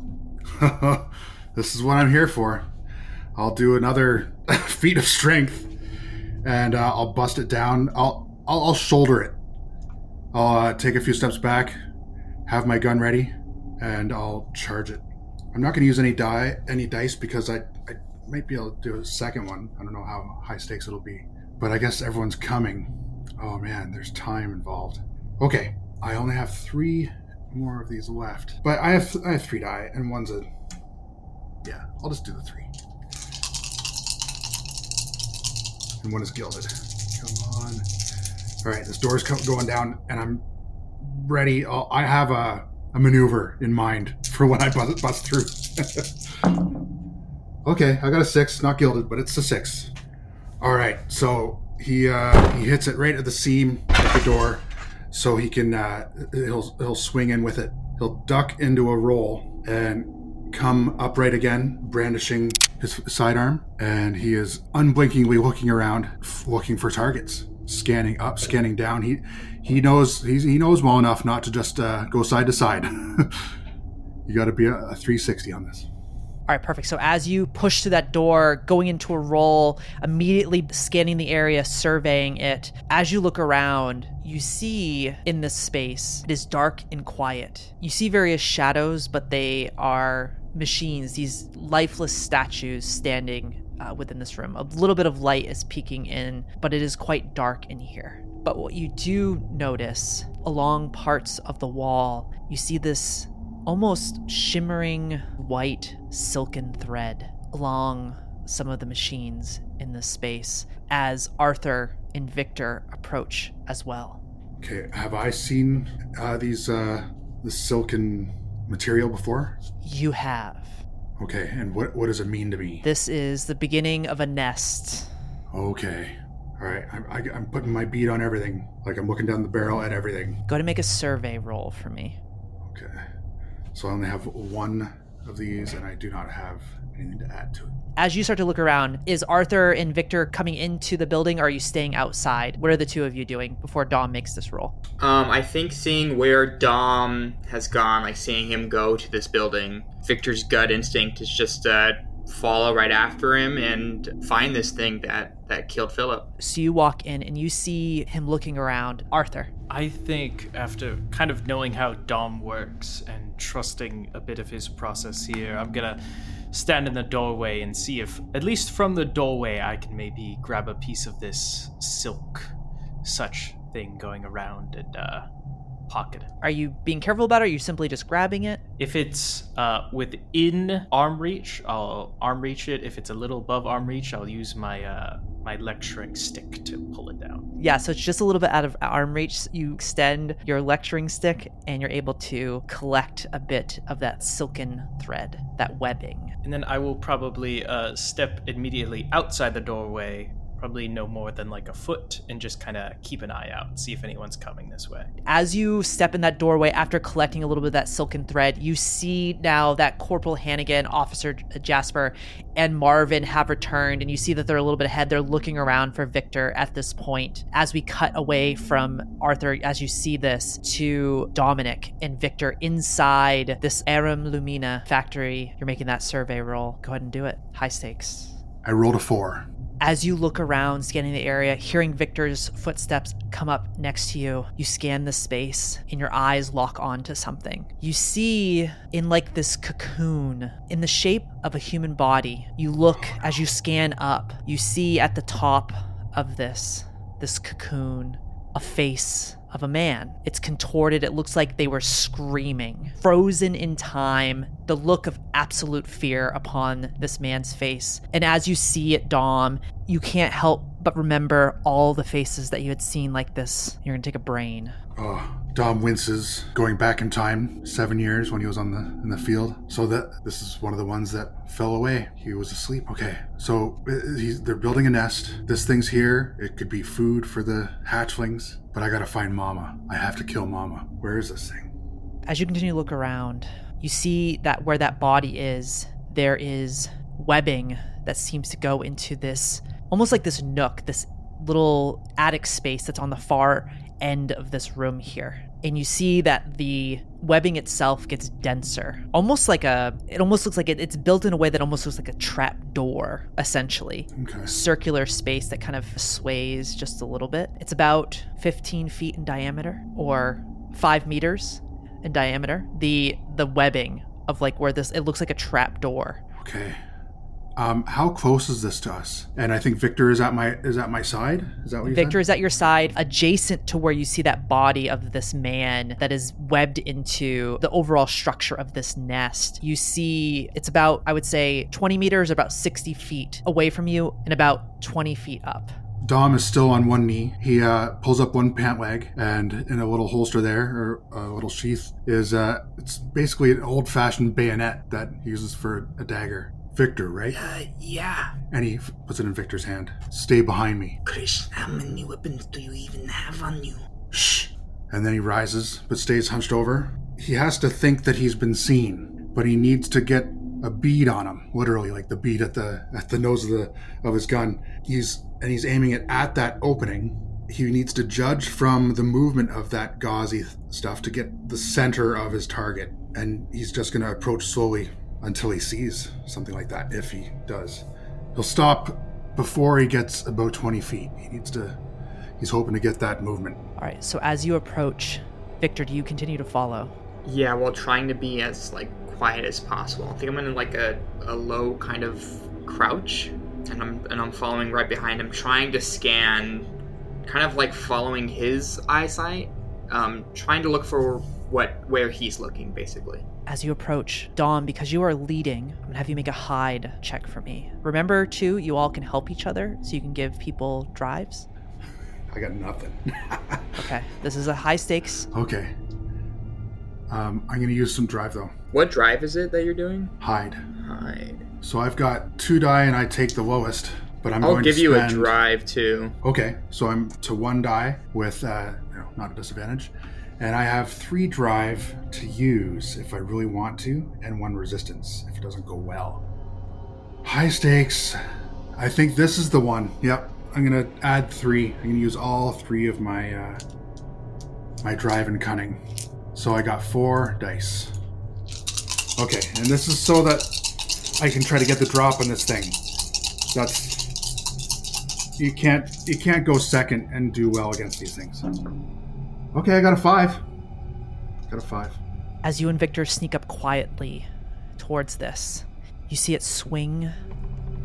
[laughs] this is what I'm here for. I'll do another [laughs] feat of strength, and uh, I'll bust it down. I'll I'll, I'll shoulder it. I'll uh, take a few steps back, have my gun ready, and I'll charge it. I'm not going to use any die any dice because I I might be able to do a second one. I don't know how high stakes it'll be, but I guess everyone's coming. Oh man, there's time involved. Okay, I only have three more of these left, but I have I have three die, and one's a yeah. I'll just do the three, and one is gilded. Come on. All right, this door's co- going down, and I'm ready. I'll, I have a, a maneuver in mind for when I bust, bust through. [laughs] okay, I got a six, not gilded, but it's a six. All right, so he uh, he hits it right at the seam of the door, so he can uh, he'll he'll swing in with it. He'll duck into a roll and come upright again, brandishing his sidearm, and he is unblinkingly looking around, looking for targets, scanning up, scanning down. He he knows he knows well enough not to just uh, go side to side. [laughs] you got to be a, a 360 on this. All right, perfect. So as you push through that door, going into a roll, immediately scanning the area, surveying it, as you look around, you see in this space, it is dark and quiet. You see various shadows, but they are machines, these lifeless statues standing uh, within this room. A little bit of light is peeking in, but it is quite dark in here. But what you do notice along parts of the wall, you see this almost shimmering white silken thread along some of the machines in this space as Arthur and Viktor approach as well. Okay, have I seen uh, these uh, this silken material before? You have. Okay, and what what does it mean to me? This is the beginning of a nest. Okay, all right. I'm I, I'm putting my bead on everything. Like I'm looking down the barrel at everything. Go to make a survey roll for me. Okay, so I only have one of these, and I do not have anything to add to it. As you start to look around, is Arthur and Viktor coming into the building or are you staying outside? What are the two of you doing before Dom makes this roll? Um, I think seeing where Dom has gone, like seeing him go to this building, Viktor's gut instinct is just uh, follow right after him and find this thing that that killed Philip. So you walk in and you see him looking around. Arthur. I think after kind of knowing how Dom works and trusting a bit of his process here, I'm gonna stand in the doorway and see if, at least from the doorway, I can maybe grab a piece of this silk, such thing going around and uh, pocket it. Are you being careful about it or are you simply just grabbing it? If it's uh, within arm reach, I'll arm reach it. If it's a little above arm reach, I'll use my uh, my lecturing stick to pull it down. Yeah, so it's just a little bit out of arm reach. You extend your lecturing stick and you're able to collect a bit of that silken thread, that webbing. And then I will probably uh, step immediately outside the doorway, probably no more than like a foot, and just kind of keep an eye out, see if anyone's coming this way. As you step in that doorway after collecting a little bit of that silken thread, you see now that Corporal Hannigan, Officer Jasper, and Marvin have returned, and you see that they're a little bit ahead. They're looking around for Viktor at this point. As we cut away from Arthur, as you see this, to Dominik and Viktor inside this Aurum Lumina factory, you're making that survey roll. Go ahead and do it. High stakes. I rolled a four. As you look around, scanning the area, hearing Viktor's footsteps come up next to you, you scan the space and your eyes lock onto something. You see in like this cocoon, in the shape of a human body, you look as you scan up, you see at the top of this, this cocoon, a face of a man. It's contorted. It looks like they were screaming. Frozen in time, the look of absolute fear upon this man's face. And as you see it, Dom, you can't help but remember all the faces that you had seen like this. You're gonna take a brain. Oh, Dom winces, going back in time seven years when he was on the in the field. So that this is one of the ones that fell away. He was asleep. Okay, so uh, he's, they're building a nest. This thing's here. It could be food for the hatchlings. But I gotta find Mama. I have to kill Mama. Where is this thing? As you continue to look around, you see that where that body is, there is webbing that seems to go into this almost like this nook, this little attic space that's on the far end of this room here. And you see that the webbing itself gets denser. Almost like a it almost looks like it, it's built in a way that almost looks like a trap door, essentially. Okay. Circular space that kind of sways just a little bit. It's about 15 feet in diameter or five meters in diameter. The the webbing of like where this it looks like a trap door. Okay. Um, how close is this to us? And I think Viktor is at my is at my side. Is that what you Viktor said? is at your side, adjacent to where you see that body of this man that is webbed into the overall structure of this nest. You see it's about, I would say, 20 meters, about 60 feet away from you, and about 20 feet up. Dom is still on one knee. He uh, pulls up one pant leg, and in a little holster there, or a little sheath, is uh, it's basically an old-fashioned bayonet that he uses for a dagger. Viktor, right? Uh, yeah. And he f- puts it in Viktor's hand. Stay behind me. Chris, how many weapons do you even have on you? Shh. And then he rises, but stays hunched over. He has to think that he's been seen, but he needs to get a bead on him, literally, like the bead at the at the nose of the of his gun. He's and he's aiming it at that opening. He needs to judge from the movement of that gauzy th- stuff to get the center of his target, and he's just going to approach slowly until he sees something like that. If he does, he'll stop before he gets about twenty feet. He needs to. He's hoping to get that movement. All right, so as you approach, Viktor, do you continue to follow? Yeah, while trying to be as like quiet as possible. I think I'm in like a, a low kind of crouch and I'm and I'm following right behind him, trying to scan, kind of like following his eyesight, um, trying to look for what where he's looking, basically. As you approach, Dom, because you are leading, I'm gonna have you make a hide check for me. Remember, too, you all can help each other, so you can give people drives. [laughs] I got nothing. [laughs] Okay, this is a high stakes. okay. Um, I'm gonna use some drive though. What drive is it that you're doing? Hide. Hide. So I've got two die and I take the lowest, but I'm I'll going give to you a drive too. Okay, so I'm to one die with uh, you know, not a disadvantage, and I have three drive to use if I really want to, and one resistance if it doesn't go well. High stakes. I think this is the one. Yep, I'm gonna add three. I'm gonna use all three of my uh, my drive and cunning. So I got four dice. Okay, and this is so that I can try to get the drop on this thing. That's you can't you can't go second and do well against these things. Okay, I got a five. Got a five. As you and Viktor sneak up quietly towards this, you see it swing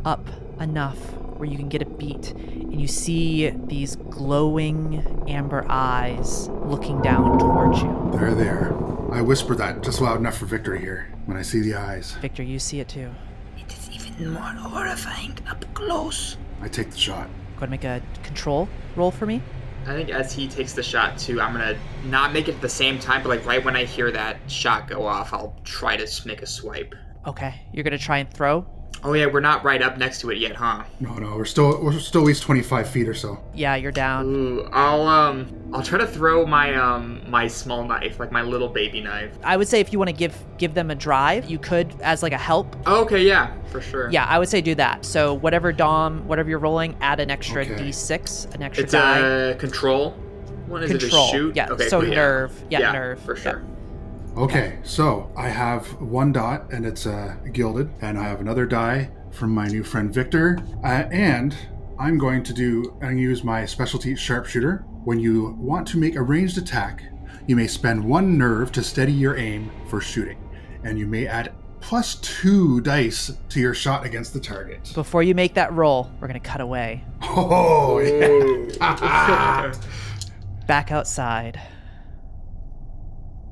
up enough where you can get a beat, and you see these glowing amber eyes looking down towards you. There, there. I whisper that just loud enough for Viktor to hear when I see the eyes. Viktor, you see it too. It is even more horrifying up close. I take the shot. Go ahead and make a control roll for me. I think as he takes the shot too, I'm gonna not make it at the same time, but like right when I hear that shot go off, I'll try to make a swipe. Okay, you're gonna try and throw. Oh yeah, we're not right up next to it yet, huh? No, no, we're still we're still at least twenty five feet or so. Yeah, you're down. Ooh, I'll um, I'll try to throw my um, my small knife, like my little baby knife. I would say if you want to give give them a drive, you could as like a help. Okay, yeah, for sure. Yeah, I would say do that. So whatever Dom, whatever you're rolling, add an extra Okay. d6, an extra it's die. a control. What is Control. it? A shoot? Yeah. Okay. so cool, nerve. Yeah, yeah, nerve for Yeah. Sure. Okay, so I have one dot and it's uh, gilded, and I have another die from my new friend Viktor, uh, and I'm going to do and use my specialty sharpshooter. When you want to make a ranged attack, you may spend one nerve to steady your aim for shooting, and you may add plus two dice to your shot against the target. Before you make that roll, we're gonna cut away. Oh yeah! [laughs] back outside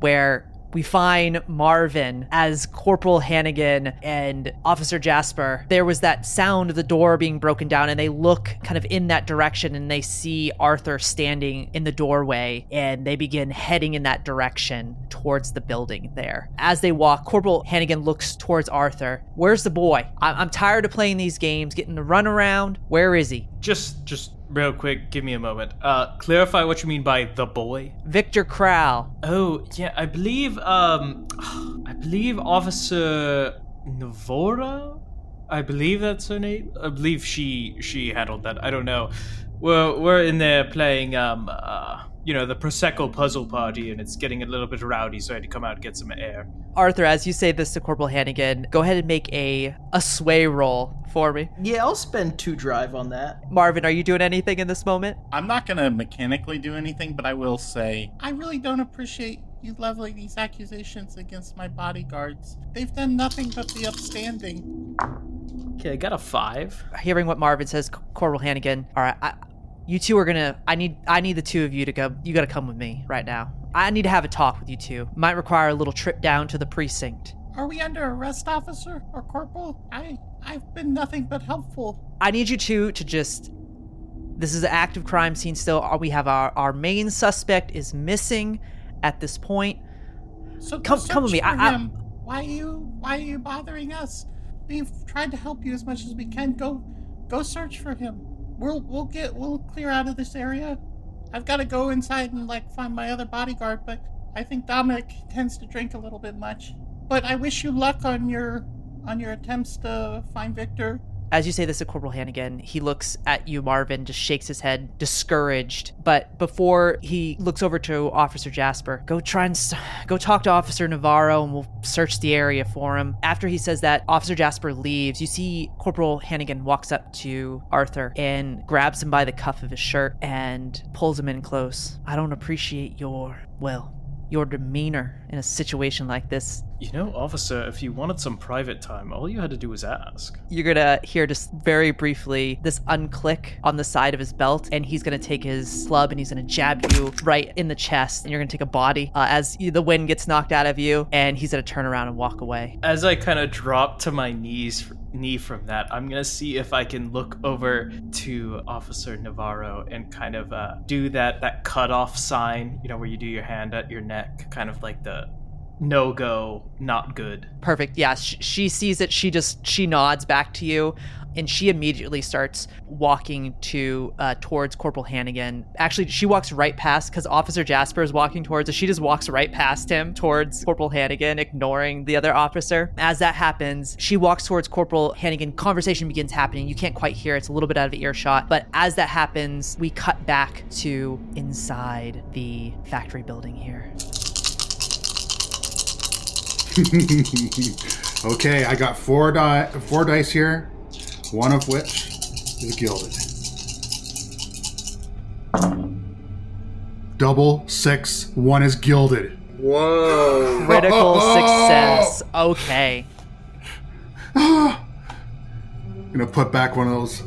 where we find Marvin as Corporal Hannigan and Officer Jasper. There was that sound of the door being broken down, and they look kind of in that direction and they see Arthur standing in the doorway and they begin heading in that direction towards the building there. As they walk, Corporal Hannigan looks towards Arthur. Where's the boy? I- I'm tired of playing these games, getting to run around. Where is he? Just, just real quick, give me a moment. Uh, clarify what you mean by the boy. Viktor Crowel. Oh, yeah, I believe, um, I believe Officer Navora? I believe that's her name. I believe she, she handled that. I don't know. We're, we're in there playing, um, uh, you know, the Prosecco puzzle party, and it's getting a little bit rowdy, so I had to come out and get some air. Arthur, as you say this to Corporal Hannigan, go ahead and make a a sway roll for me. Yeah, I'll spend two drive on that. Marvin, are you doing anything in this moment? I'm not gonna mechanically do anything, but I will say I really don't appreciate you leveling these accusations against my bodyguards. They've done nothing but be upstanding. Okay, I got a five. Hearing what Marvin says, Corporal Hannigan, all right, I, you two are gonna. I need. I need the two of you to go. You got to come with me right now. I need to have a talk with you two. Might require a little trip down to the precinct. Are we under arrest, officer or corporal? I I've been nothing but helpful. I need you two to just. This is an active crime scene still. We have our our main suspect is missing at this point. So Come- come with me. I- I-. Why are you Why are you bothering us? We've tried to help you as much as we can. Go Go search for him. We'll we'll get we'll clear out of this area. I've got to go inside and like find my other bodyguard, but I think Dominik tends to drink a little bit much. But I wish you luck on your on your attempts to find Viktor. As you say this to Corporal Hannigan, he looks at you, Marvin, just shakes his head, discouraged. But before he looks over to Officer Jasper, go try and s- go talk to Officer Navarro, and we'll search the area for him. After he says that, Officer Jasper leaves. You see Corporal Hannigan walks up to Arthur and grabs him by the cuff of his shirt and pulls him in close. I don't appreciate your well, your demeanor in a situation like this. You know, officer, if you wanted some private time, all you had to do was ask. You're gonna hear just very briefly this unclick on the side of his belt, and he's gonna take his club and he's gonna jab you right in the chest, and you're gonna take a body uh, as the wind gets knocked out of you, and he's gonna turn around and walk away. As I kind of drop to my knees, knee from that, I'm gonna see if I can look over to Officer Navarro and kind of uh, do that that cutoff sign, you know, where you do your hand at your neck, kind of like the no go, not good. Perfect. Yeah, sh- she sees it. She just she nods back to you, and she immediately starts walking to uh, towards Corporal Hannigan. Actually, she walks right past because Officer Jasper is walking towards her. She just walks right past him towards Corporal Hannigan, ignoring the other officer. As that happens, she walks towards Corporal Hannigan. Conversation begins happening. You can't quite hear; it's a little bit out of earshot. But as that happens, we cut back to inside the factory building here. [laughs] okay, I got four die, four dice here, one of which is gilded. Double six, one is gilded. Whoa. Critical [laughs] success. Okay. [gasps] Gonna put back one of those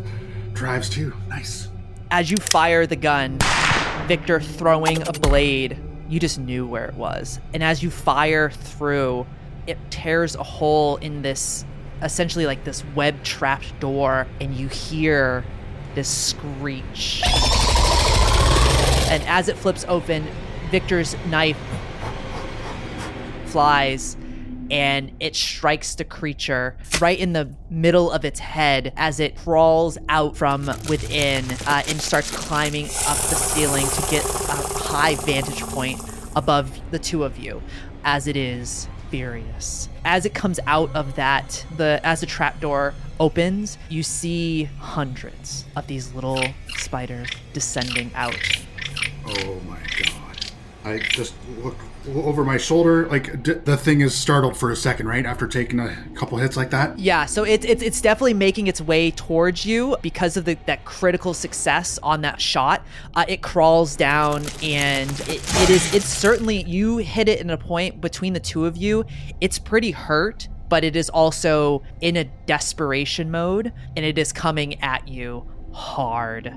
drives too. Nice. As you fire the gun, Viktor throwing a blade, you just knew where it was. And as you fire through, it tears a hole in this essentially like this web trapped door, and you hear this screech. And as it flips open, Viktor's knife flies and it strikes the creature right in the middle of its head as it crawls out from within uh, and starts climbing up the ceiling to get a high vantage point above the two of you as it is furious. As it comes out of that, the as the trapdoor opens, you see hundreds of these little spiders descending out. Oh my god. I just look over my shoulder. Like, d- the thing is startled for a second, right? After taking a couple hits like that. Yeah, so it's it's it's definitely making its way towards you because of the that critical success on that shot. Uh, it crawls down and it, it is it's certainly you hit it in a point between the two of you. It's pretty hurt, but it is also in a desperation mode and it is coming at you hard.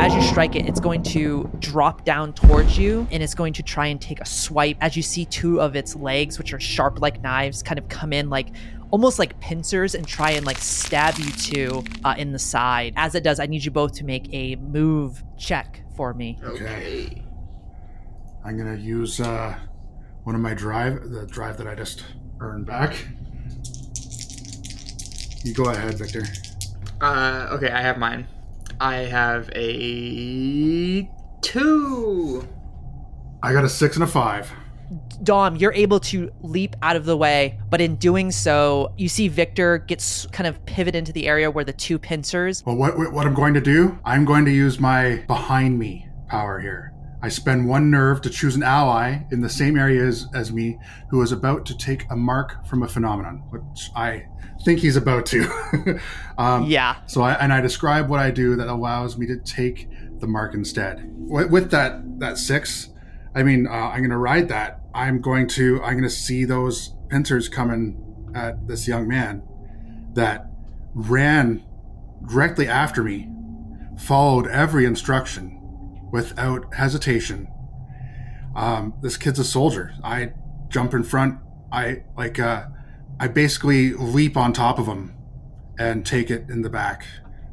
As you strike it, it's going to drop down towards you and it's going to try and take a swipe. As you see two of its legs, which are sharp like knives, kind of come in like almost like pincers and try and like stab you two uh, in the side. As it does, I need you both to make a move check for me. Okay. I'm gonna use uh, one of my drive, the drive that I just earned back. You go ahead, Viktor. Uh, okay, I have mine. I have a two. I got a six and a five. Dom, you're able to leap out of the way, but in doing so, you see Viktor gets kind of pivot into the area where the two pincers. Well, what what I'm going to do? I'm going to use my behind me power here. I spend one nerve to choose an ally in the same area as, as me who is about to take a mark from a phenomenon, which I think he's about to. [laughs] um, Yeah. So I and I describe what I do that allows me to take the mark instead. With, with that that six, I mean uh, I'm going to ride that. I'm going to I'm going to see those pincers coming at this young man that ran directly after me, followed every instruction without hesitation. Um, this kid's a soldier. I jump in front. I like uh, I basically leap on top of him and take it in the back,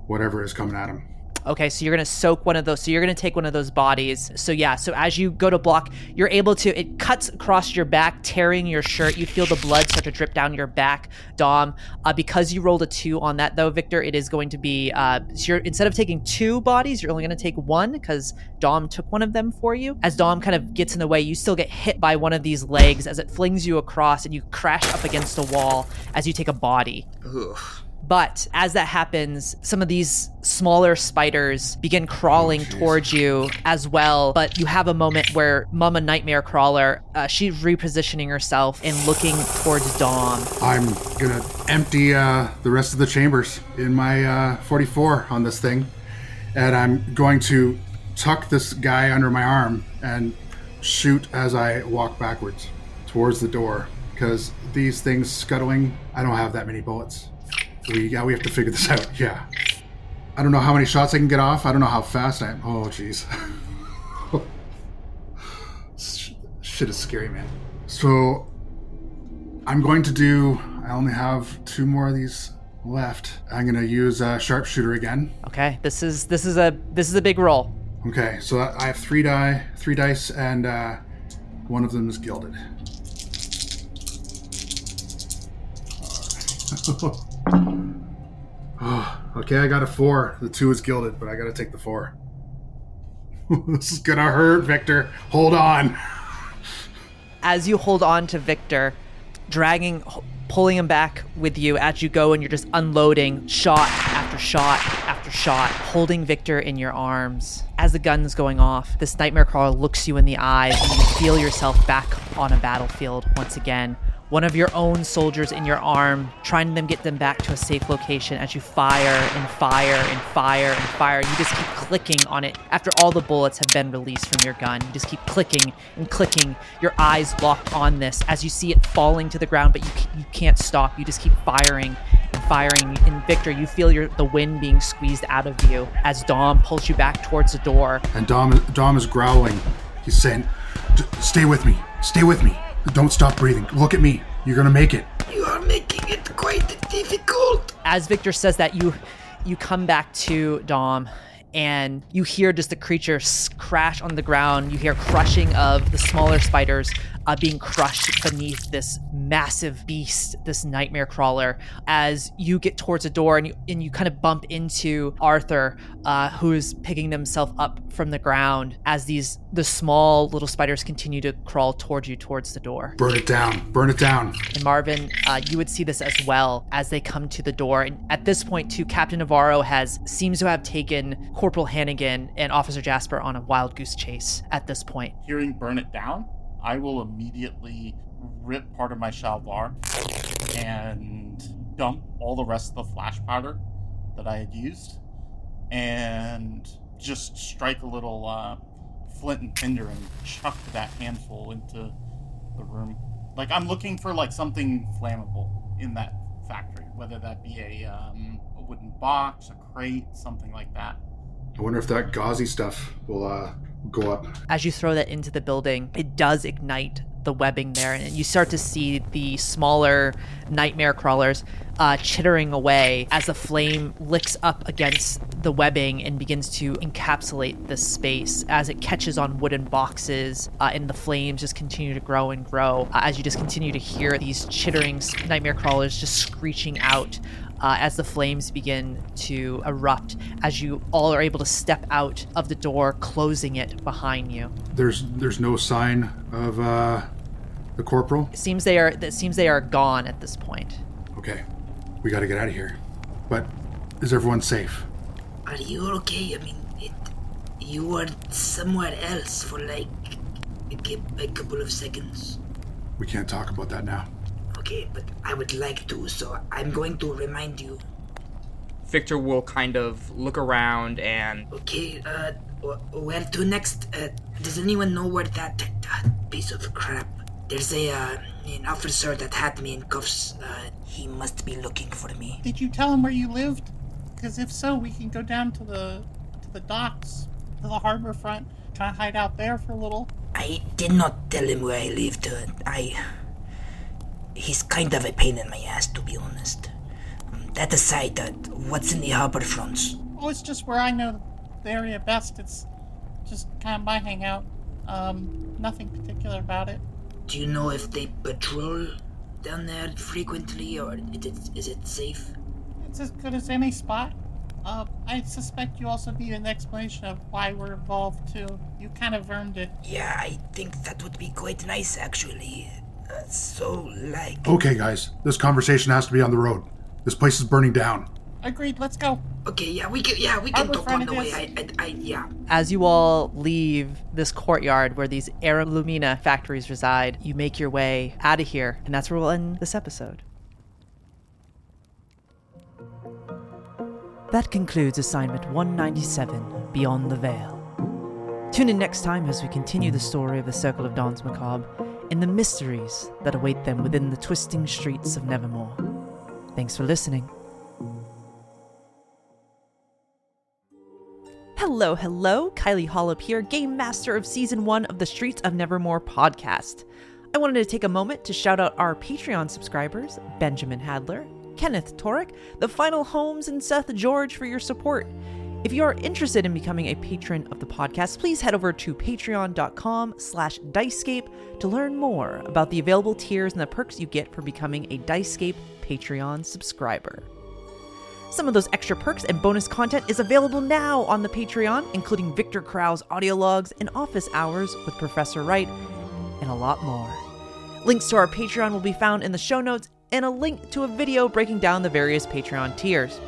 whatever is coming at him. Okay, so you're gonna soak one of those. So you're gonna take one of those bodies. So yeah, so as you go to block, you're able to. It cuts across your back, tearing your shirt. You feel the blood start to drip down your back, Dom. Uh, because you rolled a two on that though, Viktor, it is going to be. Uh, so you're instead of taking two bodies, you're only gonna take one because Dom took one of them for you. As Dom kind of gets in the way, you still get hit by one of these legs as it flings you across, and you crash up against a wall as you take a body. But as that happens, some of these smaller spiders begin crawling towards you as well. But you have a moment where Mama Nightmare Crawler, uh, she's repositioning herself and looking towards Dom. I'm gonna empty uh, the rest of the chambers in my uh, 44 on this thing, and I'm going to tuck this guy under my arm and shoot as I walk backwards towards the door. because these things scuttling, I don't have that many bullets. We yeah, we have to figure this out. Yeah. I don't know how many shots I can get off. I don't know how fast I am. Oh, jeez. [laughs] Shit is scary, man. So, I'm going to do. I only have two more of these left. I'm gonna use uh, sharpshooter again. Okay, this is this is a this is a big roll. Okay, so I have three die, three dice, and uh, one of them is gilded. [laughs] [laughs] [sighs] okay, I got a four. The two is gilded, but I gotta take the four. [laughs] this is gonna hurt, Viktor. Hold on. as you hold on to Viktor, dragging, pulling him back with you as you go, and you're just unloading shot after shot after shot, holding Viktor in your arms. As the gun's going off, this nightmare crawler looks you in the eyes, and you feel yourself back on a battlefield once again. One of your own soldiers in your arm, trying to get them back to a safe location as you fire and fire and fire and fire. You just keep clicking on it after all the bullets have been released from your gun. You just keep clicking and clicking, your eyes locked on this as you see it falling to the ground, but you, you can't stop. You just keep firing and firing. And Viktor, you feel your, the wind being squeezed out of you as Dom pulls you back towards the door. And Dom, Dom is growling. He's saying, "Stay with me. Stay with me. Don't stop breathing. Look at me. You're gonna make it." You are making it quite difficult. as Viktor says that, you you come back to Dom, and you hear just the creature crash on the ground. You hear crushing of the smaller spiders uh, being crushed beneath this massive beast, this nightmare crawler. As you get towards a door, and you and you kind of bump into Arthur, uh, who is picking himself up from the ground. As these the small little spiders continue to crawl towards you towards the door. Burn it down. Burn it down. And Marvin, uh, you would see this as well as they come to the door. And at this point, too, Captain Navarro has seems to have taken Corporal Hannigan and Officer Jasper on a wild goose chase. At this point, Hearing burn it down, I will immediately rip part of my shalvar and dump all the rest of the flash powder that I had used and just strike a little uh, flint and tinder and chuck that handful into the room. Like I'm looking for like something flammable in that factory, whether that be a, um, a wooden box, a crate, something like that. I wonder if that gauzy stuff will uh, go up. as you throw that into the building, it does ignite the webbing there, and you start to see the smaller nightmare crawlers uh, chittering away as the flame licks up against the webbing and begins to encapsulate the space as it catches on wooden boxes, uh, and the flames just continue to grow and grow uh, as you just continue to hear these chittering nightmare crawlers just screeching out uh, as the flames begin to erupt, as you all are able to step out of the door, closing it behind you. There's there's no sign of uh, the corporal. It seems they are. It seems they are gone at this point. Okay, we got to get out of here. But is everyone safe? Are you okay? I mean, it, you were somewhere else for like a, a couple of seconds. We can't talk about that now. Okay, but I would like to, so I'm going to remind you. Viktor will kind of look around and Okay, uh, where to next? Uh, does anyone know where that, that piece of crap? There's a uh, an officer that had me in cuffs. Uh, he must be looking for me. Did you tell him where you lived? Because if so, we can go down to the to the docks, to the harbor front, try and hide out there for a little. I did not tell him where I lived. Uh, I. He's kind of a pain in my ass, to be honest. Um, That aside, uh, what's in the harbor fronts? Oh, it's just where I know the area best. It's just kind of my hangout. Um, nothing particular about it. Do you know if they patrol down there frequently, or is it, is it safe? It's as good as any spot. Uh, I suspect you also need an explanation of why we're involved too. You kind of earned it. Yeah, I think that would be quite nice, actually. Uh, so, like. Okay, guys, this conversation has to be on the road. This place is burning down. Agreed. Let's go. Okay, yeah, we can. Yeah, we can Harbor talk on the way. I, I, I, yeah. As you all leave this courtyard where these Aurum Lumina factories reside, you make your way out of here, and that's where we'll end this episode. That concludes assignment 197 Beyond the Veil. Tune in next time as we continue the story of the Circle of Danse Macabre and the mysteries that await them within the twisting streets of Nevermore. Thanks for listening. Hello, hello, Kylie Holub here, Game Master of Season 1 of the Streets of Nevermore podcast. I wanted to take a moment to shout out our Patreon subscribers Benjamin Hadler, Kenneth Torek, The Final Holmes, and Seth George for your support. If you are interested in becoming a patron of the podcast, please head over to patreon.com slash dicescape to learn more about the available tiers and the perks you get for becoming a Dicescape Patreon subscriber. Some of those extra perks and bonus content is available now on the Patreon, including Viktor Crowel's audio logs and office hours with Professor Wright, and a lot more. Links to our Patreon will be found in the show notes and a link to a video breaking down the various Patreon tiers.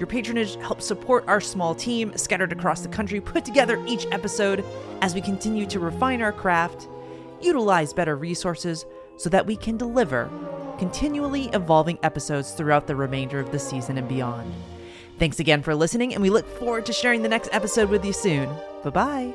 Your patronage helps support our small team scattered across the country put together each episode as we continue to refine our craft, utilize better resources so that we can deliver continually evolving episodes throughout the remainder of the season and beyond. Thanks again for listening, and we look forward to sharing the next episode with you soon. Bye bye.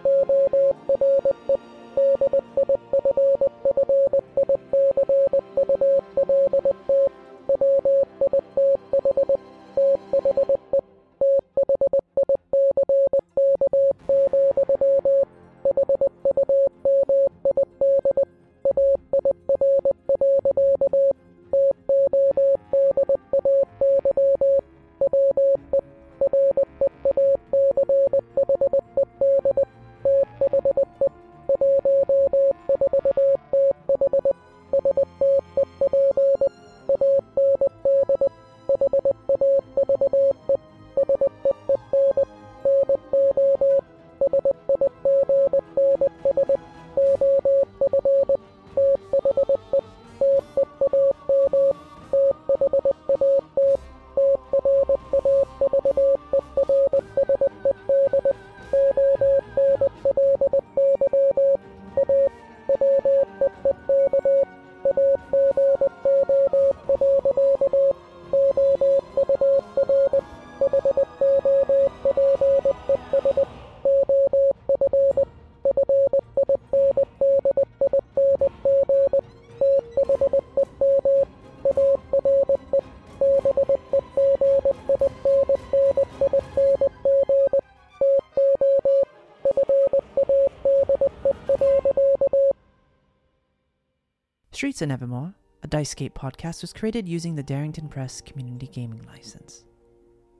of Nevermore, a Dicescape podcast, was created using the Darrington Press Community Gaming License.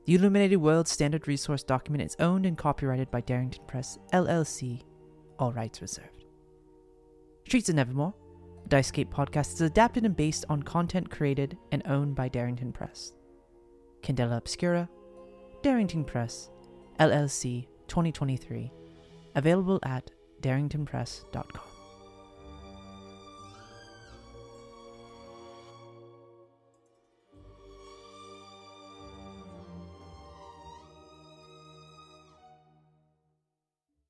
The Illuminated World Standard Resource document is owned and copyrighted by Darrington Press, LLC, all rights reserved. Streets of Nevermore, a Dicescape podcast, is adapted and based on content created and owned by Darrington Press. Candela Obscura, Darrington Press, LLC, 2023, available at darringtonpress.com.